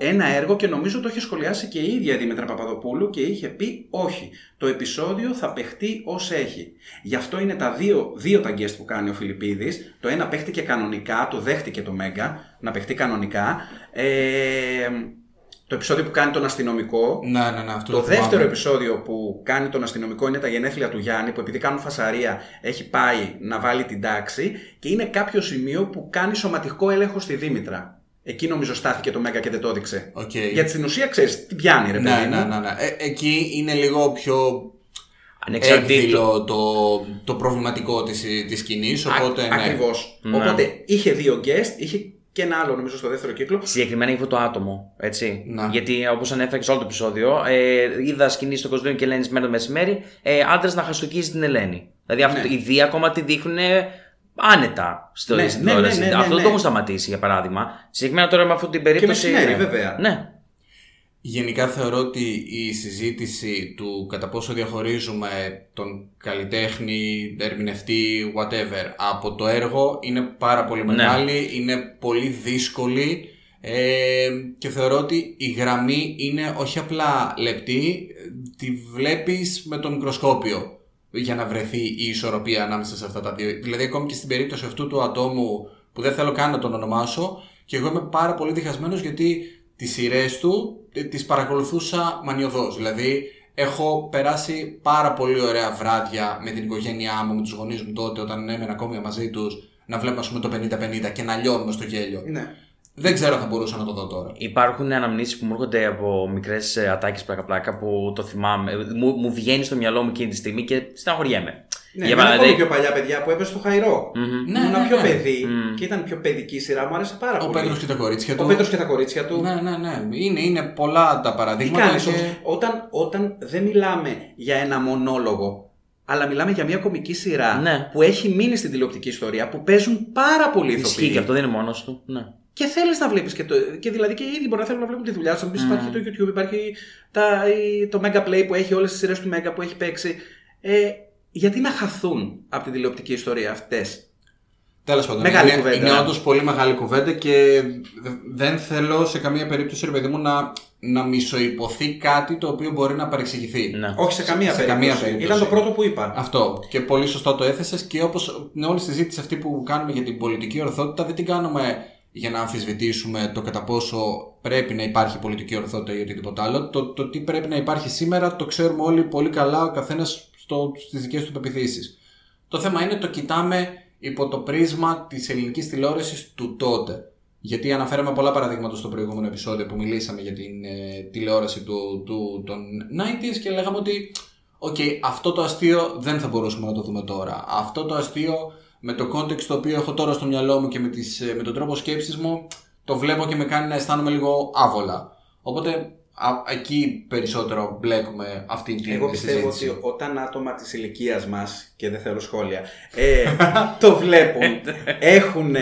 ένα έργο και νομίζω το είχε σχολιάσει και η ίδια η Δήμητρα Παπαδοπούλου και είχε πει όχι, το επεισόδιο θα παιχτεί ως έχει. Γι' αυτό είναι τα δύο, δύο τα guest που κάνει ο Φιλιππίδης. Το ένα παίχτηκε κανονικά, το δέχτηκε το Μέγκα να παιχτεί κανονικά. Ε, το επεισόδιο που κάνει τον αστυνομικό. Ναι, ναι, ναι, αυτό Το θυμάμαι. δεύτερο επεισόδιο που κάνει τον αστυνομικό είναι τα γενέθλια του Γιάννη, που επειδή κάνουν φασαρία έχει πάει να βάλει την τάξη και είναι κάποιο σημείο που κάνει σωματικό έλεγχο στη Δήμητρα. Εκεί νομίζω στάθηκε το Mega και δεν το έδειξε. Οκ. Γιατί στην ουσία ξέρεις τι πιάνει, ρε Ναι, παιδί ναι, μου. ναι, ναι. Ε, εκεί είναι λίγο πιο ανεξαρτήτως. έκδηλο το, το προβληματικό της, της σκηνής, οπότε ναι. Ακριβώς. Ναι. Οπότε είχε δύο guest, είχε και ένα άλλο νομίζω στο δεύτερο κύκλο. Συγκεκριμένα για αυτό το άτομο. Έτσι. Να. Γιατί όπως ανέφερα και σε όλο το επεισόδιο, ε, είδα σκηνή στο Κωνσταντίνο και Ελένης μέρα το μεσημέρι, ε, άντρα να χαστοκίζει την Ελένη. Δηλαδή αυτό, Ναι. οι δύο ακόμα τη δείχνουν άνετα στο Ναι, στην ναι, τηλεόραση. ναι, ναι, Αυτό ναι. δεν το έχουν σταματήσει για παράδειγμα. Συγκεκριμένα τώρα με αυτή την περίπτωση. μεσημέρι, ναι. βέβαια. Ναι. Γενικά θεωρώ ότι η συζήτηση του κατά πόσο διαχωρίζουμε τον καλλιτέχνη, ερμηνευτή, whatever από το έργο είναι πάρα πολύ Ναι. μεγάλη, είναι πολύ δύσκολη ε, και θεωρώ ότι η γραμμή είναι όχι απλά λεπτή, τη βλέπεις με το μικροσκόπιο για να βρεθεί η ισορροπία ανάμεσα σε αυτά τα δύο. Δηλαδή ακόμη και στην περίπτωση αυτού του ατόμου που δεν θέλω καν να τον ονομάσω και εγώ είμαι πάρα πολύ διχασμένος γιατί τις σειρές του ε, τις παρακολουθούσα μανιωδώς. Δηλαδή έχω περάσει πάρα πολύ ωραία βράδια με την οικογένειά μου, με τους γονείς μου τότε όταν έμενα ακόμη μαζί τους να βλέπω ας πούμε το 50-50 και να λιώνουμε στο γέλιο. Ναι. Δεν ξέρω αν θα μπορούσα να το δω τώρα. Υπάρχουν αναμνήσεις που μου έρχονται από μικρές ατάκες πλάκα-πλάκα που το θυμάμαι. Μου, μου βγαίνει στο μυαλό μου εκείνη τη στιγμή και στεναχωριέμαι. Ναι, Για για παράδειγμα, ακόμη πιο παλιά παιδιά που έπεσε στο Χαϊρό. Μμμ. Ναι, Ήμουνα ναι, πιο ναι. παιδί Μμ. και ήταν πιο παιδική σειρά, μου άρεσε πάρα Ο πολύ. Πέτρος και τα κορίτσια του. Ο Πέτρος και τα κορίτσια του. Ναι, ναι, ναι. Είναι, είναι πολλά τα Τι παραδείγματα. κάνεις και... όμως, όταν, όταν δεν μιλάμε για ένα μονόλογο, αλλά μιλάμε για μια κομική σειρά Ναι. που έχει μείνει στην τηλεοπτική ιστορία, που παίζουν πάρα πολλοί Ισχύει ηθοποιοί. και αυτό δεν είναι μόνος του. Ναι. Και θέλεις να βλέπεις και το. Και δηλαδή και ήδη μπορεί να θέλουν να βλέπουν τη δουλειά σου. Mm. Υπάρχει το YouTube, υπάρχει τα, η, το Mega Play που έχει όλες τις σειρές του Mega που έχει παίξει. Ε, γιατί να χαθούν από την τηλεοπτική ιστορία αυτές; Τέλος πάντων. Μεγάλη είναι, κουβέντα. Είναι όντως πολύ μεγάλη κουβέντα και δεν θέλω σε καμία περίπτωση, ρε παιδί μου, να, να μισοϊπωθεί κάτι το οποίο μπορεί να παρεξηγηθεί. Ναι. Όχι σε καμία, Σε περίπτωση. καμία περίπτωση. Ήταν το πρώτο που είπα. Αυτό. Και πολύ σωστά το έθεσες και όπως με όλη τη συζήτηση αυτή που κάνουμε για την πολιτική ορθότητα, δεν την κάνουμε για να αμφισβητήσουμε το κατά πόσο πρέπει να υπάρχει πολιτική ορθότητα ή οτιδήποτε άλλο. Το, το τι πρέπει να υπάρχει σήμερα το ξέρουμε όλοι πολύ καλά, ο καθένας στις δικές του πεποιθήσεις. Το θέμα είναι το κοιτάμε υπό το πρίσμα της ελληνικής τηλεόρασης του τότε. Γιατί αναφέραμε πολλά παραδείγματα στο προηγούμενο επεισόδιο που μιλήσαμε για την ε, τηλεόραση του, του, των 90s και λέγαμε ότι Οκ, αυτό το αστείο δεν θα μπορούσαμε να το δούμε τώρα. Αυτό το αστείο με το context το οποίο έχω τώρα στο μυαλό μου και με, τις, ε, με τον τρόπο σκέψης μου το βλέπω και με κάνει να αισθάνομαι λίγο άβολα. Οπότε α, εκεί περισσότερο μπλέκουμε αυτή την Εγώ πιστεύω συζήτηση. ότι όταν άτομα της ηλικίας μας, και δεν θέλω σχόλια, ε, το βλέπουν, έχουν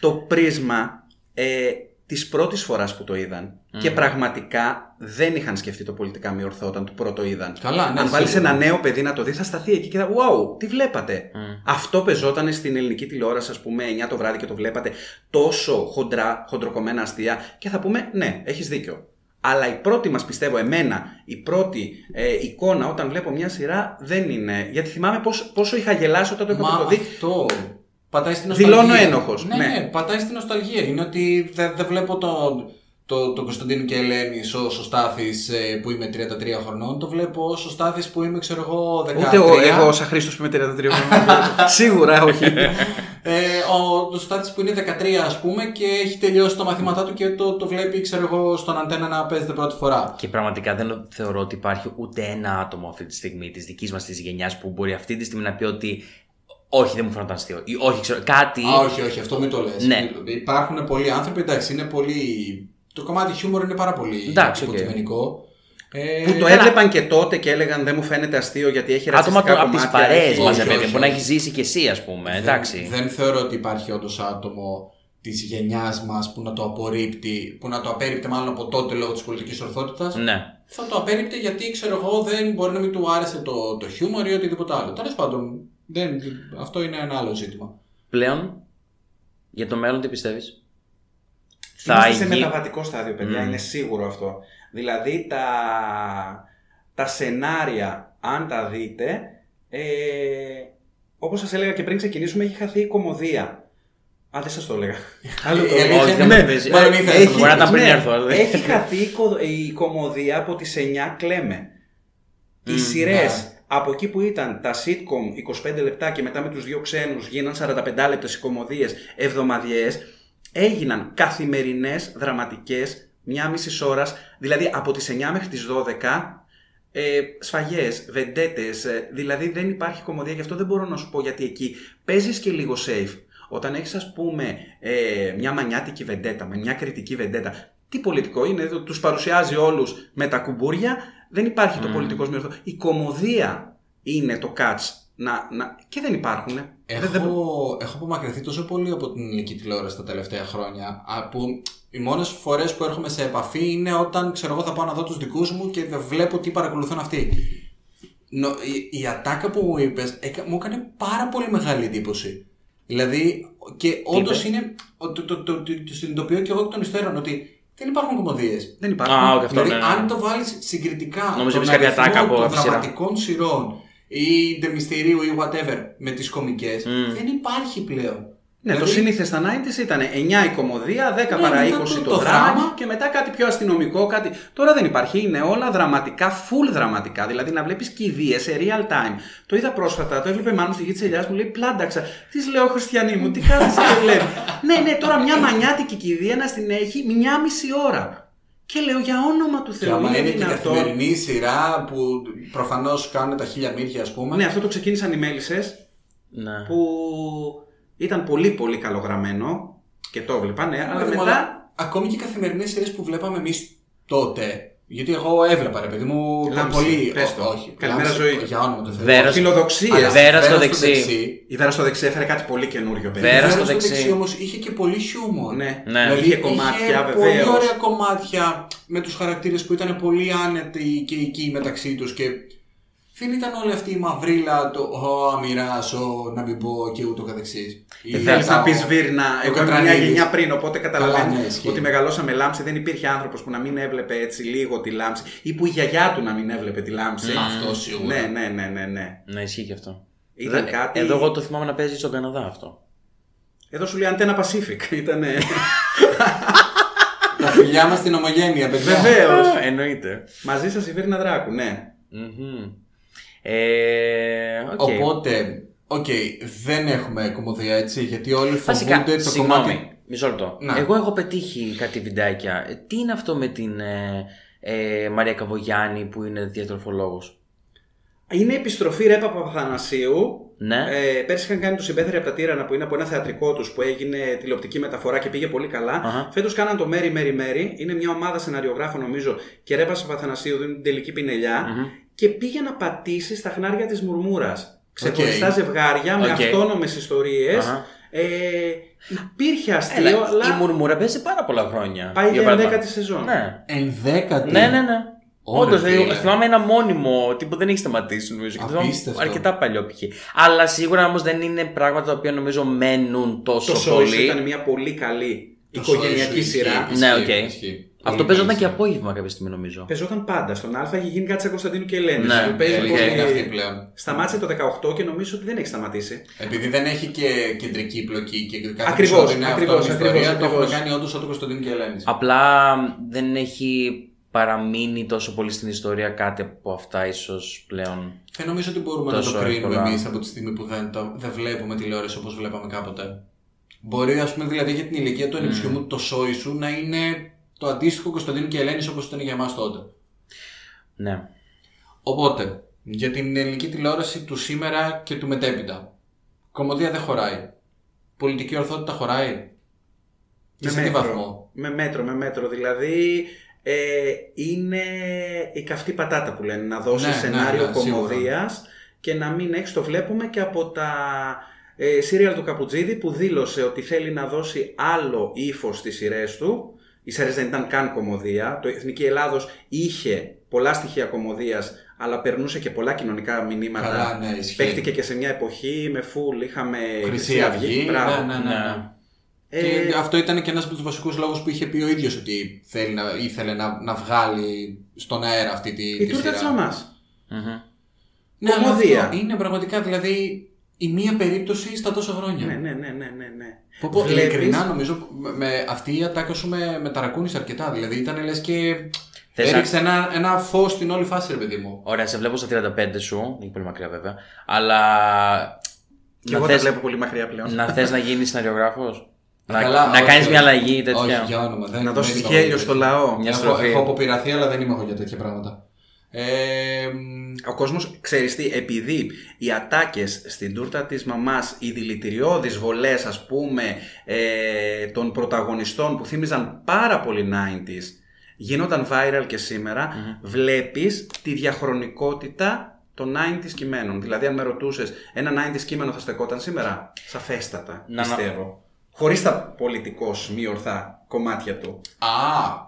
το πρίσμα ε, της πρώτης φοράς που το είδαν. Και πραγματικά δεν είχαν σκεφτεί το πολιτικά μη ορθό όταν το πρώτο είδαν. Καλά, ναι, Αν βάλεις σίγουρα. ένα νέο παιδί να το δεις, θα σταθεί εκεί και θα. Wow, τι βλέπατε. Αυτό πεζόταν στην ελληνική τηλεόραση, ας πούμε, 9 το βράδυ και το βλέπατε τόσο χοντρά, χοντροκομμένα αστεία. Και θα πούμε, ναι, έχεις δίκιο. Αλλά η πρώτη μας, πιστεύω, εμένα, η πρώτη ε, εικόνα όταν βλέπω μια σειρά δεν είναι. Γιατί θυμάμαι πόσο, πόσο είχα γελάσει όταν το είχα Μα το δει. αυτό πατάει στην νοσταλγία. Δηλώνω ένοχος, Ναι, ναι. ναι, πατάει στην νοσταλγία. Είναι ότι δεν δεν βλέπω το, το, το Κωνσταντίνο και Ελένη ω ο Στάθης ε, που είμαι 33 χρονών. Το βλέπω ω ο Στάθης που είμαι, ξέρω εγώ, 13. Ούτε εγώ, εγώ ως Χρήστος που είμαι 33 χρόνια. Σίγουρα όχι. Ε, ο ο Στάθης που είναι 13 ας πούμε και έχει τελειώσει τα μαθήματά του και το, το βλέπει ξέρω εγώ στον Αντέννα να παίζεται πρώτη φορά. Και πραγματικά δεν θεωρώ ότι υπάρχει ούτε ένα άτομο αυτή τη στιγμή της δικής μας της γενιάς που μπορεί αυτή τη στιγμή να πει ότι όχι, δεν μου φαίνονταν αστείο. Ή όχι, ξέρω, κάτι. Α, όχι, όχι, αυτό μην το λες. Ναι. Υπάρχουν πολλοί άνθρωποι, εντάξει, είναι πολύ... Το κομμάτι χιούμορ είναι πάρα πολύ Εντάξει, οκ. υποκειμενικό. Ε, Που το έβλεπαν και τότε και έλεγαν δεν μου φαίνεται αστείο γιατί έχει Άτομα ρατσιστικά από τις κομμάτια. παρέες έχει- μα, όχι, ρε παιδί, όχι, μπορεί να όχι. έχει ζήσει κι εσύ, ας πούμε. Εντάξει. Δεν, δεν θεωρώ ότι υπάρχει όντως άτομο της γενιάς μας που να το απορρίπτει, που να το απέρριπτε μάλλον από τότε λόγω της πολιτικής ορθότητας. Ναι. Θα το απέρριπτε γιατί ξέρω εγώ δεν μπορεί να μην του άρεσε το, το χιούμορ ή οτιδήποτε άλλο. Τέλος πάντων, δεν, αυτό είναι ένα άλλο ζήτημα. Πλέον, για το μέλλον τι πιστεύεις; Είμαστε σε γίνει- μεταβατικό στάδιο, παιδιά, Μμμ. είναι σίγουρο αυτό. Δηλαδή τα, τα σενάρια, αν τα δείτε, ε, όπως σας έλεγα και πριν ξεκινήσουμε, έχει χαθεί η κομμωδία. Α, δεν σας το έλεγα. Άλλο το Η έλεγα. αλήθεια Όχι, είναι- δεν με παίζει. μάλλον Ε, ήθελες έχει- να Μπορεί να το ήταν πριν Ναι, έρθω. αλλά- Έχει χαθεί η, κο- η κομμωδία από τις 9 κλέμε. Οι Μμ, σειρές ναι. από εκεί που ήταν τα sitcom 25 λεπτά και μετά με τους δύο ξένους γίναν 45 λεπτές οι κομμωδίες εβδομαδιαίες έγιναν καθημερινές δραματικές μια μισή ώρας δηλαδή από τις 9 μέχρι τις 12 ε, σφαγές, βεντέτες ε, δηλαδή δεν υπάρχει κομμωδία γι' αυτό δεν μπορώ να σου πω γιατί εκεί παίζεις και λίγο safe όταν έχεις ας πούμε ε, μια μανιάτικη βεντέτα με μια κριτική βεντέτα τι πολιτικό είναι, εδώ τους παρουσιάζει όλους με τα κουμπούρια δεν υπάρχει το Μμμ. πολιτικό μυρθό. Η κομμωδία είναι το catch. Να, να... Και δεν υπάρχουν. Έχω, Δεν, δεν... έχω απομακρυνθεί τόσο πολύ από την ελληνική τηλεόραση τα τελευταία χρόνια α, που οι μόνες φορές που έρχομαι σε επαφή είναι όταν ξέρω εγώ θα πάω να δω τους δικούς μου και δεν βλέπω τι παρακολουθούν αυτοί. Νο, η, η ατάκα που μου είπες μου έκανε πάρα πολύ μεγάλη εντύπωση. Δηλαδή, και όντως είπες; είναι. Το, το, το, το, το συνειδητοποιώ και εγώ εκ των υστέρων ότι δεν υπάρχουν κομμωδίες. δεν υπάρχουν. Α, όχι, αυτό Δηλαδή, ναι, ναι. αν το βάλεις συγκριτικά Νόμιζα τον είπες κάποια αριθμό ατάκα από των αυτή τη σειρά. δραματικών σειρών ή ντεμιστηρίου ή whatever με τις κομικές Μμ. δεν υπάρχει πλέον. Ναι, το Δηλαδή, σύνηθες στα 90s ήταν 9 η κομμωδία, 10 Ναι, παρά 20 μετά το, το- το δράμα δράμα. και μετά κάτι πιο αστυνομικό. Κάτι... Τώρα δεν υπάρχει. Είναι όλα δραματικά, full δραματικά. Δηλαδή να βλέπεις κηδείες σε real time. Το είδα πρόσφατα, το έβλεπε μάλλον στη γη της Ελιάς μου λέει Πλάνταξα. Τι λέω, Χριστιανή μου, τι κάθεσαι και βλέπει. ναι, ναι, τώρα μια μανιάτικη κηδεία να στην έχει μια μισή ώρα. Και λέω για όνομα του Και Θεού. άμα είναι και δυνατόν; καθημερινή σειρά που προφανώς κάνουν τα χίλια μύρια ας πούμε. Ναι, αυτό το ξεκίνησαν οι μέλισσες Ναι. που ήταν πολύ πολύ καλογραμμένο και το έβλεπα, ναι, αλλά Δηλαδή, μετά. μάλλον, ακόμη και οι καθημερινές σειρές που βλέπαμε εμείς τότε Γιατί εγώ έβλεπα, ρε παιδί μου, Λάμψη, πολύ. πες το. όχι. Καλημέρα, Λάμψη, ζωή. Για όνομα του Θεού. Βέρας- Φιλοδοξίες. Αλλά Βέρα στο δεξί. Η Βέρα στο δεξί έφερε κάτι πολύ καινούριο, παιδί. Βέρα Βέρα στο στο δεξί. δεξί όμως είχε και πολύ χιούμορ. Ναι. Ναι. Δηλαδή, Είχε κομμάτια, είχε πολύ βεβαίως. ωραία κομμάτια με τους χαρακτήρες που ήταν πολύ άνετοι και εκεί μεταξύ τους και δεν ήταν όλη αυτή η μαυρίλα, το «Ω, αμοιράσω, να μην πω» και ούτω καθεξής. Δεν Ή θέλεις τα- να πεις Βίρνα. ο Εγώ ήμουν μια Κατρανίδης. γενιά πριν, οπότε καταλαβαίνω Καλά, ναι, ισχύει. ότι μεγαλώσαμε λάμψη. Δεν υπήρχε άνθρωπος που να μην έβλεπε έτσι λίγο τη λάμψη ή που η γιαγιά του να μην έβλεπε τη λάμψη. Αυτό σίγουρα. Ναι, ναι, ναι, ναι, ναι. Να ισχύει και αυτό. Ήταν Δεν- κάτι- Εδώ εγώ το θυμάμαι να παίζει στον Καναδά αυτό. Εδώ σου λέει Αντένα Pacific. Ήταν. Τα φιλιά μας στην ομογένεια, παιδιά. Βεβαίως. Α, Εννοείται. Μαζί σας η Βίρνα Δράκου, ναι. Μμμ. Ε, οκ. Οπότε, οκ, δεν έχουμε κωμωδία έτσι, γιατί όλοι Βασικά, φοβούνται το συγγνώμη, κομμάτι. μισό λεπτό. Να. Εγώ έχω πετύχει κάτι βιντεάκια. Ε, Τι είναι αυτό με την ε, ε, Μαρία Καβογιάννη που είναι διατροφολόγος; Είναι επιστροφή Ρέπα Παπαθανασίου. Ναι. Ε, πέρσι είχαν κάνει το Συμπέθεροι από τα Τίρανα που είναι από ένα θεατρικό τους που έγινε τηλεοπτική μεταφορά και πήγε πολύ καλά. Αχα. Φέτος κάναν το Μαίρη Μαίρη Μαίρη. Είναι μια ομάδα σεναριογράφων νομίζω και Ρέπα Παπαθανασίου δίνουν την τελική πινελιά. Μμμ. Και πήγε να πατήσει στα χνάρια της Μουρμούρας. Ξεχωριστά Οκ. ζευγάρια με Οκ. αυτόνομες ιστορίες. Αχα. Ε, υπήρχε αστείο, Έλα, αλλά η Μουρμούρα παίζει πάρα πολλά χρόνια. πάει για παράδειγμα. 11η σεζόν. Ναι. Ενδέκατη. Ναι, ναι, ναι. Ωραία, Όντως, φίλε. θυμάμαι ένα μόνιμο τύπο δεν έχει σταματήσει νομίζω. Και θυμάμαι Απίστευτο. αρκετά παλιό π.χ. Αλλά σίγουρα όμως δεν είναι πράγματα τα οποία νομίζω μένουν τόσο Το Σόι Σου πολύ. ήταν μια πολύ καλή Το οικογενειακή Σόι Σου σειρά. ισχύει, Ναι, ισχύει, οκ. ισχύει. Αυτό Πολύ παίζονταν καλή και σειρά. απόγευμα κάποια στιγμή νομίζω. Παίζονταν πάντα. Στον Α είχε γίνει κάτι σαν Κωνσταντίνου και Ελένης. Ναι, Που παίζει Η αλήθεια πολύ- είναι αυτή πλέον. Σταμάτησε το 18 και νομίζω ότι δεν έχει σταματήσει. Επειδή δεν έχει και κεντρική πλοκή και κάθε Ακριβώς, επεισόδιο είναι ακριβώς, αυτό η ακριβώς, ιστορία, το έχουμε ακριβώς. κάνει όντως σαν το Κωνσταντίνο και Ελένης. Απλά δεν έχει παραμείνει τόσο πολύ στην ιστορία κάτι από αυτά ίσως πλέον. Δεν νομίζω ότι μπορούμε να Τόσο το κρίνουμε εύκολα. εμείς από τη στιγμή που δεν, το, δεν βλέπουμε τηλεόραση όπως βλέπαμε κάποτε. Μπορεί, ας πούμε, δηλαδή για την ηλικία του ανιψιού μου το σόι σου να είναι το αντίστοιχο Κωνσταντίνου και Ελένης όπως ήταν για εμάς τότε. Ναι. Οπότε, για την ελληνική τηλεόραση του σήμερα και του μετέπειτα. Κομμωδία δεν χωράει. Πολιτική ορθότητα χωράει. Και σε τι βαθμό; Με μέτρο, με μέτρο. Δηλαδή ε, είναι η καυτή πατάτα που λένε. Να δώσει Ναι, σενάριο ναι, ναι, κομμωδίας και να μην έχει. Το βλέπουμε και από τα ε, σύριαλ του Καπουτζίδη που δήλωσε ότι θέλει να δώσει άλλο ύφος στις σειρές του. Οι σειρέ δεν ήταν καν κομμωδία. Το Εθνική Ελλάδος είχε πολλά στοιχεία κομμωδίας αλλά περνούσε και πολλά κοινωνικά μηνύματα. Καλά, ναι, ισχύει. Παίχτηκε και σε μια εποχή με φουλ. Είχαμε Χρυσή Αυγή. Μπράβο. Ναι, ναι, ναι. ναι. Ε, Και αυτό ήταν και ένας από τους βασικούς λόγους που είχε πει ο ίδιος ότι θέλει να, ήθελε να, να βγάλει στον αέρα αυτή τη, η τη τούρτα σειρά. τη μαμά. Μμμ. Ναι, αλλά Κομμωδία. αυτό είναι πραγματικά δηλαδή η μία περίπτωση στα τόσα χρόνια. Ναι, ναι, ναι, ναι, ναι. ναι. Πω, πω, Βλέπεις- Ειλικρινά νομίζω με, με αυτή η ατάκα σου με, με ταρακούνησε αρκετά. Δηλαδή ήταν λες και. Θες έριξε ένα, ένα φως στην όλη φάση, ρε παιδί μου. Ωραία, σε βλέπω στα 35 σου, δεν είναι πολύ μακριά βέβαια. Αλλά. Και να εγώ θες, τα βλέπω πολύ μακριά πλέον. να θες να γίνεις σεναριογράφος; να Καλά, να όχι, κάνεις όχι. μια αλλαγή τέτοια; Όχι, για όνομα. Δεν, Να δώσει δεν είμαι γέλιο εγώ στο τέτοιο. λαό. Μια Έχω, στροφή. έχω αποπειραθεί, αλλά δεν είμαι εγώ για τέτοια πράγματα. Ε, μ, Ο κόσμος, ξέρεις τι, επειδή οι ατάκες στην τούρτα της μαμάς, οι δηλητηριώδεις βολές ας πούμε ε, των πρωταγωνιστών που θύμιζαν πάρα πολύ 90s γίνονταν viral και σημερα βλέπεις τη διαχρονικότητα των 90s κειμένων. Δηλαδή αν με ρωτούσες ένα 90s κείμενο θα στεκόταν σήμερα, σαφέστατα Να- να- πιστεύω. Χωρίς τα πολιτικώς μη ορθά κομμάτια του. Α,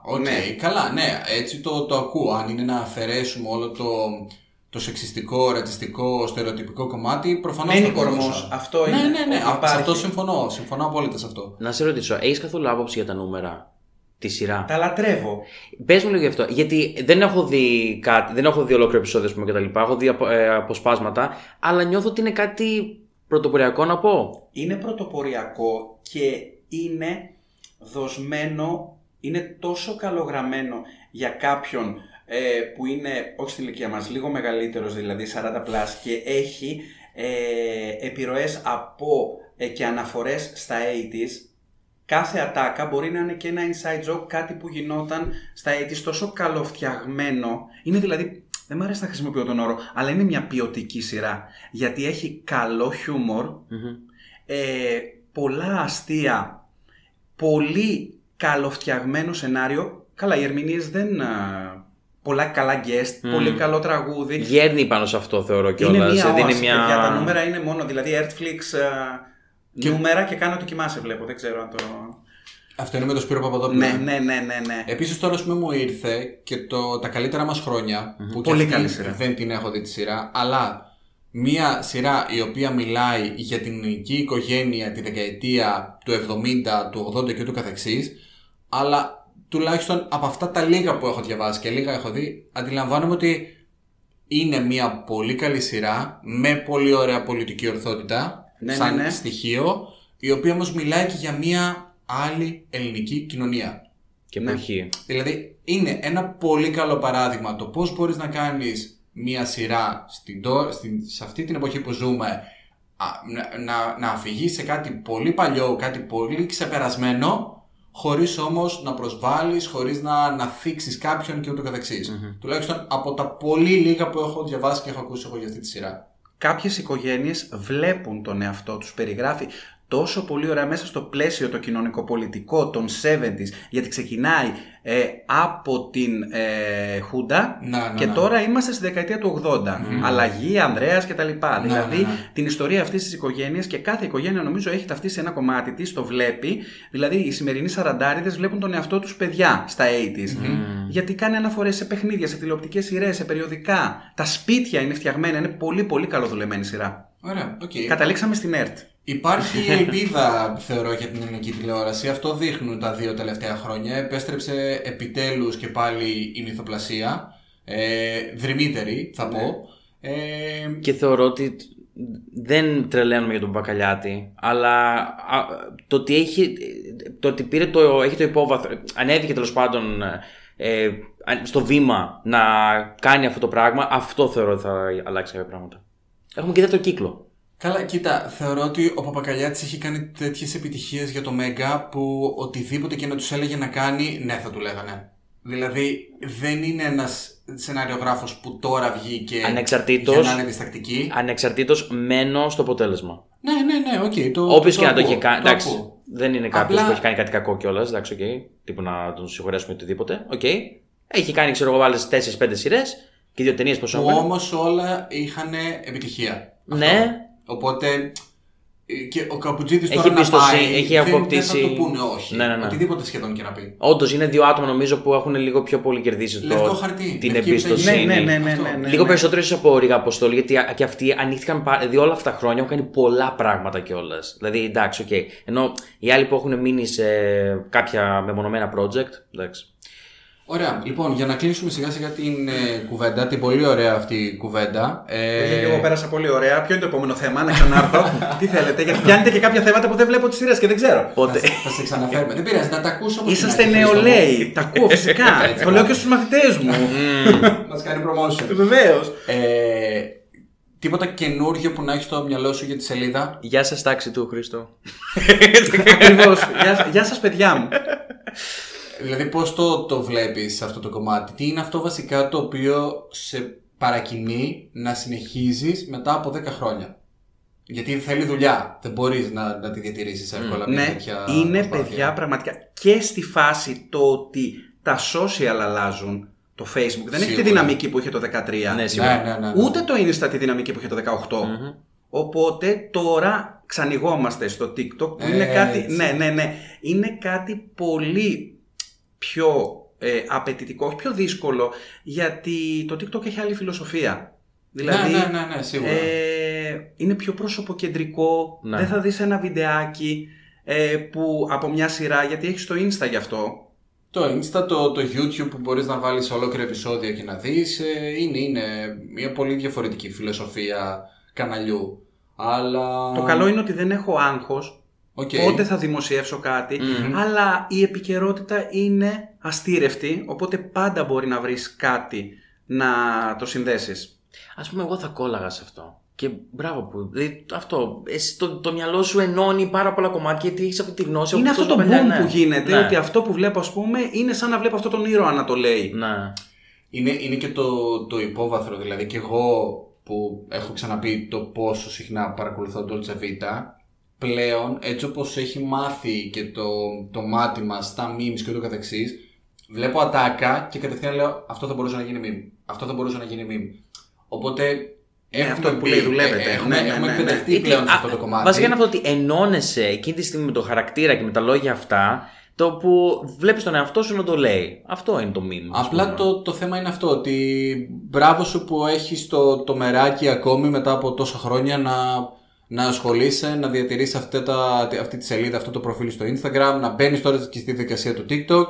οκ, Ναι. καλά, ναι, έτσι το, το ακούω. Αν είναι να αφαιρέσουμε όλο το, το σεξιστικό, ρατσιστικό, στερεοτυπικό κομμάτι, προφανώς. Μένει κορμός. Αυτό ναι, είναι. Ναι, ναι, Υπάρχει. Σε αυτό συμφωνώ. Συμφωνώ απόλυτα σε αυτό. Να σε ρωτήσω, έχεις καθόλου άποψη για Τα Νούμερα, τη σειρά; Τα λατρεύω. Πες μου λίγο γι' αυτό. Γιατί δεν έχω δει κάτι, δεν έχω δει ολόκληρο επεισόδιο ας πούμε, και τα λοιπά. Έχω δει απο, ε, αποσπάσματα, αλλά νιώθω ότι είναι κάτι πρωτοποριακό να πω. είναι πρωτοποριακό και είναι δοσμένο, είναι τόσο καλογραμμένο για κάποιον ε, που είναι, όχι στην ηλικία μας, λίγο μεγαλύτερος δηλαδή, 40 πλάς και έχει ε, επιρροές από ε, και αναφορές στα 80s κάθε ατάκα μπορεί να είναι και ένα inside joke, κάτι που γινόταν στα 80s τόσο καλοφτιαγμένο. Είναι δηλαδή, δεν μου αρέσει να χρησιμοποιώ τον όρο, αλλά είναι μια ποιοτική σειρά. Γιατί έχει καλό χιούμορ, Μμμ. ε, πολλά αστεία, πολύ καλοφτιαγμένο σενάριο. Καλά, οι ερμηνείες δεν α, πολλά καλά guest, πολύ καλό τραγούδι. Γέρνει πάνω σε αυτό θεωρώ Είναι κιόλας. μία Δεν όαση, είναι μια. παιδιά, τα νούμερα είναι μόνο, δηλαδή Earthflix ε, νούμερα και κάνω το κοιμάσαι βλέπω, δεν ξέρω αν το... Αυτό είναι με τον Σπύρο Παπαδόπουλο. Ναι, ναι, ναι, ναι, ναι. Επίσης τώρα ας πούμε μου ήρθε και το, τα καλύτερα μας χρόνια. Που και Πολύ αυτή καλή σειρά. Δεν την έχω δει τη σειρά. Αλλά μία σειρά η οποία μιλάει για την ελληνική οικογένεια τη δεκαετία του 70, του 80 και του καθεξής αλλά τουλάχιστον από αυτά τα λίγα που έχω διαβάσει και λίγα έχω δει αντιλαμβάνομαι ότι είναι μια πολύ καλή σειρά με πολύ ωραία πολιτική ορθότητα Ναι, σαν ναι, ναι. στοιχείο η οποία όμως μιλάει και για μια άλλη ελληνική κοινωνία. Και Ναι. εποχή. Δηλαδή είναι ένα πολύ καλό παράδειγμα το πώς μπορείς να κάνεις μία σειρά στην, τω- στην, σε αυτή την εποχή που ζούμε α, να, να, να αφηγείς σε κάτι πολύ παλιό, κάτι πολύ ξεπερασμένο χωρίς όμως να προσβάλλεις, χωρίς να, να θίξεις κάποιον και ούτω καθεξής. Τουλάχιστον από τα πολύ λίγα που έχω διαβάσει και έχω ακούσει εγώ για αυτή τη σειρά. Κάποιες οικογένειες βλέπουν τον εαυτό τους, περιγράφει τόσο πολύ ωραία μέσα στο πλαίσιο το κοινωνικοπολιτικό των 70s, γιατί ξεκινάει ε, από την ε, Χούντα Να, να, και ναι. τώρα είμαστε στη δεκαετία του 80. Αλλαγή, Ανδρέας και τα λοιπά. δηλαδή ναι, ναι. την ιστορία αυτής της οικογένειας και κάθε οικογένεια νομίζω έχει ταυτίσει ένα κομμάτι της, το βλέπει. Δηλαδή οι σημερινοί σαραντάριδες βλέπουν τον εαυτό τους παιδιά στα 80s. Γιατί κάνει αναφορές σε παιχνίδια, σε τηλεοπτικές σειρές, σε περιοδικά. Τα σπίτια είναι φτιαγμένα, είναι πολύ πολύ καλοδουλεμένη σειρά. Ωραία, οκ. Καταλήξαμε στην ΕΡΤ. Υπάρχει ελπίδα, θεωρώ, για την ελληνική τηλεόραση. Αυτό δείχνουν τα δύο τελευταία χρόνια. Επέστρεψε επιτέλους και πάλι η μυθοπλασία. Ε, δρυμύτερη, θα πω. Ε, Και θεωρώ ότι δεν τρελαίνουμε για τον Μπακαλιάτη, αλλά α, το ότι, έχει, το ότι πήρε το, έχει το υπόβαθρο, ανέβηκε τέλος πάντων ε, στο βήμα να κάνει αυτό το πράγμα, αυτό θεωρώ ότι θα αλλάξει κάποια πράγματα. Έχουμε και δεύτερο κύκλο. Καλά, κοίτα, θεωρώ ότι ο Παπακαλιάτης έχει κάνει τέτοιες επιτυχίες για το Μέγκα που οτιδήποτε και να τους έλεγε να κάνει, ναι θα του λέγανε. Δηλαδή δεν είναι ένας σεναριογράφος που τώρα βγήκε Ανεξαρτήτως. για να είναι διστακτική. Ανεξαρτήτως μένω στο αποτέλεσμα. Ναι, ναι, ναι, οκ. το, Όποιο και να το ακούω, έχει κάνει. το Εντάξει, ακούω. δεν είναι κάποιος Απλά- που έχει κάνει κάτι κακό κιόλας. Εντάξει, οκ. Τύπου να τον συγχωρέσουμε οτιδήποτε. Οκ. Έχει κάνει, ξέρω εγώ, άλλες 4-5 σειρές και δύο ταινίες πόσο Που έχουν. όμως όλα είχαν επιτυχία. Ναι. Οπότε ε, και ο Καπουτζίδης Έχει τώρα να εμπιστοσύνη, πάει, έχει δεν, δεν αποκτήσει- θα το πούνε όχι. Ναι, ναι, ναι. Οτιδήποτε σχεδόν και να πει. Όντως είναι δύο άτομα νομίζω που έχουν λίγο πιο πολύ κερδίσει Λευκό το, χαρτί, την λευκή εμπιστοσύνη. Ναι, ναι, ναι, ναι, Αυτό. ναι, ναι, Λίγο ναι. περισσότερο ίσως από Ρίγα Αποστόλη, γιατί α- και αυτοί ανοίχθηκαν. πα- Δηλαδή όλα αυτά τα χρόνια έχουν κάνει πολλά πράγματα κιόλας. Δηλαδή εντάξει, οκ. Ενώ οι άλλοι που έχουν μείνει σε κάποια μεμονωμένα project. Εντάξει. Ωραία, λοιπόν, για να κλείσουμε σιγά σιγά την ε, κουβέντα, την πολύ ωραία αυτή κουβέντα. Ε, Ε, εγώ πέρασα πολύ ωραία. Ποιο είναι το επόμενο θέμα, να ξανάρθω; Τι θέλετε, γιατί πιάνετε και κάποια θέματα που δεν βλέπω τις σειρές και δεν ξέρω. θα, Οπότε. θα σε ξαναφέρουμε. Δεν πειράζει, να τα ακούσω όπως Είσαστε είναι, Χρήστο μου. νεολαίοι. Τα ακούω φυσικά. το λέω και στους μαθητές μου. Μας κάνει promotion. Βεβαίως. ε, τίποτα καινούργιο που να έχεις στο μυαλό σου για τη σελίδα; Γεια σας, τάξη του Χρήστο. Ακριβώς. Γεια, γεια σας, παιδιά μου. Δηλαδή, πώς το, το βλέπεις αυτό το κομμάτι, Τι είναι αυτό βασικά το οποίο σε παρακινεί να συνεχίζεις μετά από 10 χρόνια; Γιατί θέλει δουλειά. Δεν μπορείς να, να τη διατηρήσεις εύκολα μια Ναι, τέτοια. είναι προσπάθεια. παιδιά πραγματικά και στη φάση το ότι τα social αλλάζουν. Το Facebook δεν έχει τη Σίγουρα. δυναμική που είχε το 13. Ναι, Ναι, σίγουρα. ναι, ναι, ναι. Ούτε το Insta τη δυναμική που είχε το 18. Οπότε τώρα ξανηγόμαστε στο TikTok που είναι Έτσι. κάτι. Ναι, ναι, ναι. Είναι κάτι πολύ πιο ε, απαιτητικό, όχι πιο δύσκολο, γιατί το TikTok έχει άλλη φιλοσοφία. Δηλαδή, ναι, ναι, ναι, ναι, σίγουρα. ε, είναι πιο προσωποκεντρικό. Ναι. Δεν θα δεις ένα βιντεάκι ε, που από μια σειρά, γιατί έχεις το Insta γι' αυτό. Το Insta, το, το YouTube που μπορείς να βάλεις ολόκληρα επεισόδια και να δεις ε, είναι, είναι μια πολύ διαφορετική φιλοσοφία καναλιού. Αλλά... Το καλό είναι ότι δεν έχω άγχος Οκ. πότε θα δημοσιεύσω κάτι, αλλά η επικαιρότητα είναι αστείρευτη, οπότε πάντα μπορεί να βρεις κάτι να το συνδέσεις. Ας πούμε, εγώ θα κόλλαγα σε αυτό. Και μπράβο που. Δηλαδή, αυτό. Εσύ, το, το μυαλό σου ενώνει πάρα πολλά κομμάτια γιατί έχεις αυτή τη γνώση. είναι από αυτό το τόσο παλιά, boom ναι. που γίνεται, Ναι. ότι αυτό που βλέπω ας πούμε είναι σαν να βλέπω αυτό τον ήρωα να το λέει. Ναι. Είναι, είναι και το, το υπόβαθρο, δηλαδή και εγώ που έχω ξαναπεί το πόσο συχνά παρακολουθώ το Dolce Vita, πλέον έτσι όπως έχει μάθει και το, το μάτι μας στα memes και ούτω καθεξής, βλέπω ατάκα και κατευθείαν λέω αυτό θα μπορούσε να γίνει meme. Αυτό θα μπορούσε να γίνει meme. Οπότε. έχουμε αυτό που μπει- λέει, δουλεύετε. ε, Έχουμε, Ναι, ναι, έχουμε ναι, ναι. εκπαιδευτεί Γιατί, πλέον σε α, αυτό το κομμάτι. Βασικά είναι αυτό ότι ενώνεσαι εκείνη τη στιγμή με το χαρακτήρα και με τα λόγια αυτά, το που βλέπεις τον εαυτό σου να το λέει. Αυτό είναι το meme. ας Απλά πούμε. το, το θέμα είναι αυτό, ότι μπράβο σου που έχεις το, το μεράκι ακόμη μετά από τόσα χρόνια να, να ασχολείσαι, να διατηρείς αυτή, τα, αυτή τη σελίδα, αυτό το προφίλ στο Instagram, να μπαίνεις τώρα και στη δικασία του TikTok,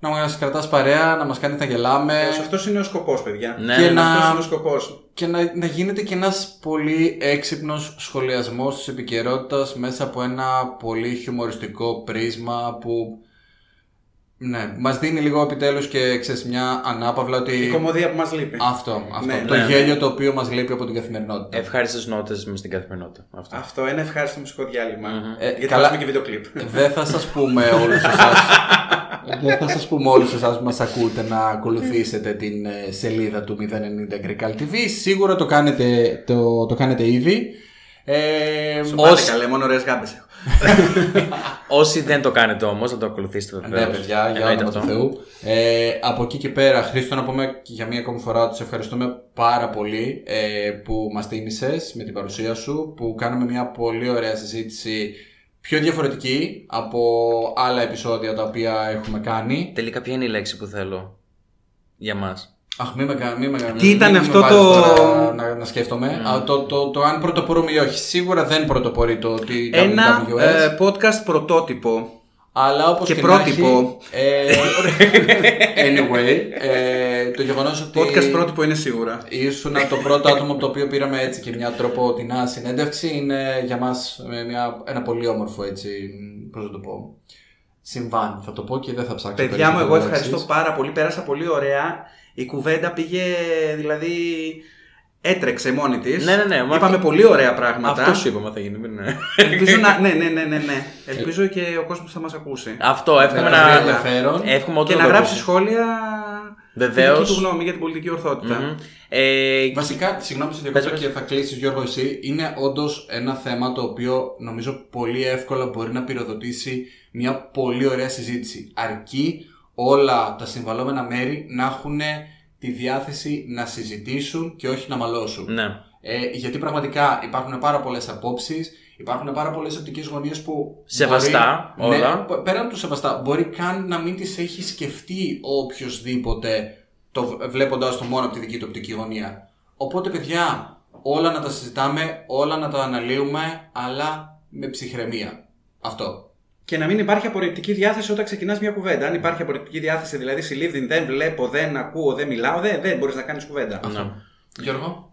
να μας κρατάς παρέα, να μας κάνεις να γελάμε Αυτός είναι ο σκοπός, παιδιά. Ναι, και ναι, να- Αυτός είναι ο σκοπός. και να, να γίνεται και ένας πολύ έξυπνος σχολιασμός της επικαιρότητας μέσα από ένα πολύ χιουμοριστικό πρίσμα που ναι, μας δίνει λίγο επιτέλους και ξέρεις μια ανάπαυλα ότι... Η κομμωδία που μας λείπει. Αυτό, αυτό. Ναι, το ναι, γέλιο το οποίο μας λείπει από την καθημερινότητα. Ευχάριστες νότες με στην καθημερινότητα. Αυτό. Αυτό είναι ευχάριστο μουσικό διάλειμμα. Ε, Γιατί καλά. καλά... και βίντεο κλιπ. Δεν θα σας πούμε όλους εσάς Δεν θα σας πούμε όλους εσάς που μας ακούτε να ακολουθήσετε την ε, σελίδα του 090 Greek TV Σίγουρα το κάνετε, το, το κάνετε ήδη ε, Σου πάτε Ως- καλέ, μόνο ωραίες γάμπες έχω. Όσοι δεν το κάνετε όμως, να το ακολουθήσετε βεβαίως. Ναι, παιδιά, για όνομα του Θεού. Ε, από εκεί και πέρα, Χρήστο, να πούμε και για μία ακόμη φορά του ευχαριστούμε πάρα πολύ ε, που μας τίμησες με την παρουσία σου, που κάναμε μια πολύ ωραία συζήτηση πιο διαφορετική από άλλα επεισόδια τα οποία έχουμε κάνει. Τελικά, ποια είναι η λέξη που θέλω για μας; Αχ, μη με κα- μη με κα- Τι μη ήταν με αυτό βάζεις το- τώρα να, να σκέφτομαι. Α, το, το, το, αν πρωτοπορούμε ή όχι. Σίγουρα δεν πρωτοπορεί το ότι Ένα WWS, ε, podcast πρωτότυπο. Αλλά όπως Και και, πρότυπο. Να έχει, ε, anyway, ε, το γεγονός ότι Podcast πρότυπο είναι σίγουρα. ήσουν το πρώτο άτομο από το οποίο πήραμε έτσι και μια τροποτινά συνέντευξη είναι για μας ε, μια, ένα πολύ όμορφο έτσι, πώς να το πω, συμβάν. Θα το πω και δεν θα ψάξω Παιδιά μου, εγώ περισσότερο ευχαριστώ λέξεις. πάρα πολύ. Πέρασα πολύ ωραία. Η κουβέντα πήγε, δηλαδή, έτρεξε μόνη της. Ναι, ναι, ναι, μα Είπαμε αυτό- πολύ ωραία πράγματα. Αυτός σου είπαμε θα γίνει. μην- ναι. Ελπίζω να. Ναι, ναι, ναι, ναι, ναι. Ελπίζω και ο κόσμος θα μας ακούσει. Αυτό, εύχομαι Με να. πολύ ενδιαφέρον. Εύχομαι όντως και να το γράψει ακούσει. σχόλια. Βεβαίως. τη δική του γνώμη για την πολιτική ορθότητα. Μμμ. Ε, Βασικά, συγγνώμη σε Πες, διακόπτω πες. και θα κλείσει Γιώργο εσύ. Είναι όντως ένα θέμα το οποίο νομίζω πολύ εύκολα μπορεί να πυροδοτήσει μια πολύ ωραία συζήτηση. Αρκεί όλα τα συμβαλόμενα μέρη να έχουν τη διάθεση να συζητήσουν και όχι να μαλώσουν. ναι. Ε, γιατί πραγματικά υπάρχουν πάρα πολλές απόψεις, υπάρχουν πάρα πολλές οπτικές γωνίες που. Σεβαστά μπορεί, όλα. Ναι, π- πέραν του σεβαστά, μπορεί καν να μην τις έχει σκεφτεί οποιοδήποτε το βλέποντα το μόνο από τη δική του οπτική γωνία. Οπότε, παιδιά, όλα να τα συζητάμε, όλα να τα αναλύουμε, αλλά με ψυχραιμία. Αυτό. Και να μην υπάρχει απορριπτική διάθεση όταν ξεκινάς μια κουβέντα. Αν υπάρχει απορριπτική διάθεση, δηλαδή συλλήβδη, δεν βλέπω, δεν ακούω, δεν μιλάω, δεν, δεν μπορείς να κάνεις κουβέντα. ναι. Γιώργο;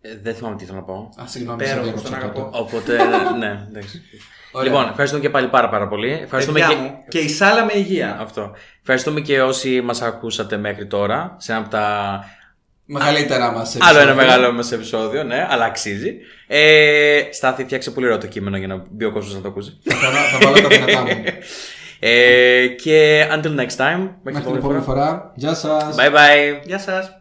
Ε, δεν θυμάμαι τι θέλω να πω. Α, συγγνώμη, Υπέροχο, σε διέκοψα τον τότε. αγαπώ. Οπότε, ναι, εντάξει. Ωραία. Λοιπόν, ευχαριστούμε και πάλι πάρα, πάρα πολύ. Ευχαριστούμε Παιδιά και... μου, και η σάλα με υγεία. Αυτό. Ευχαριστούμε και όσοι μας ακούσατε μέχρι τώρα σε ένα από τα Μεγαλύτερα μας. Άλλο ένα μεγάλο μας επεισόδιο, ναι, αλλά αξίζει. Ε, Στάθη, φτιάξε πολύ ωραίο το κείμενο για να μπει ο κόσμος να το ακούσει. Θα, θα βάλω τα δυνατά μου. ε, και until next time, μέχρι Μέχρι την την επόμενη επόμενη φορά. φορά. Γεια σας. Bye bye. Γεια σας.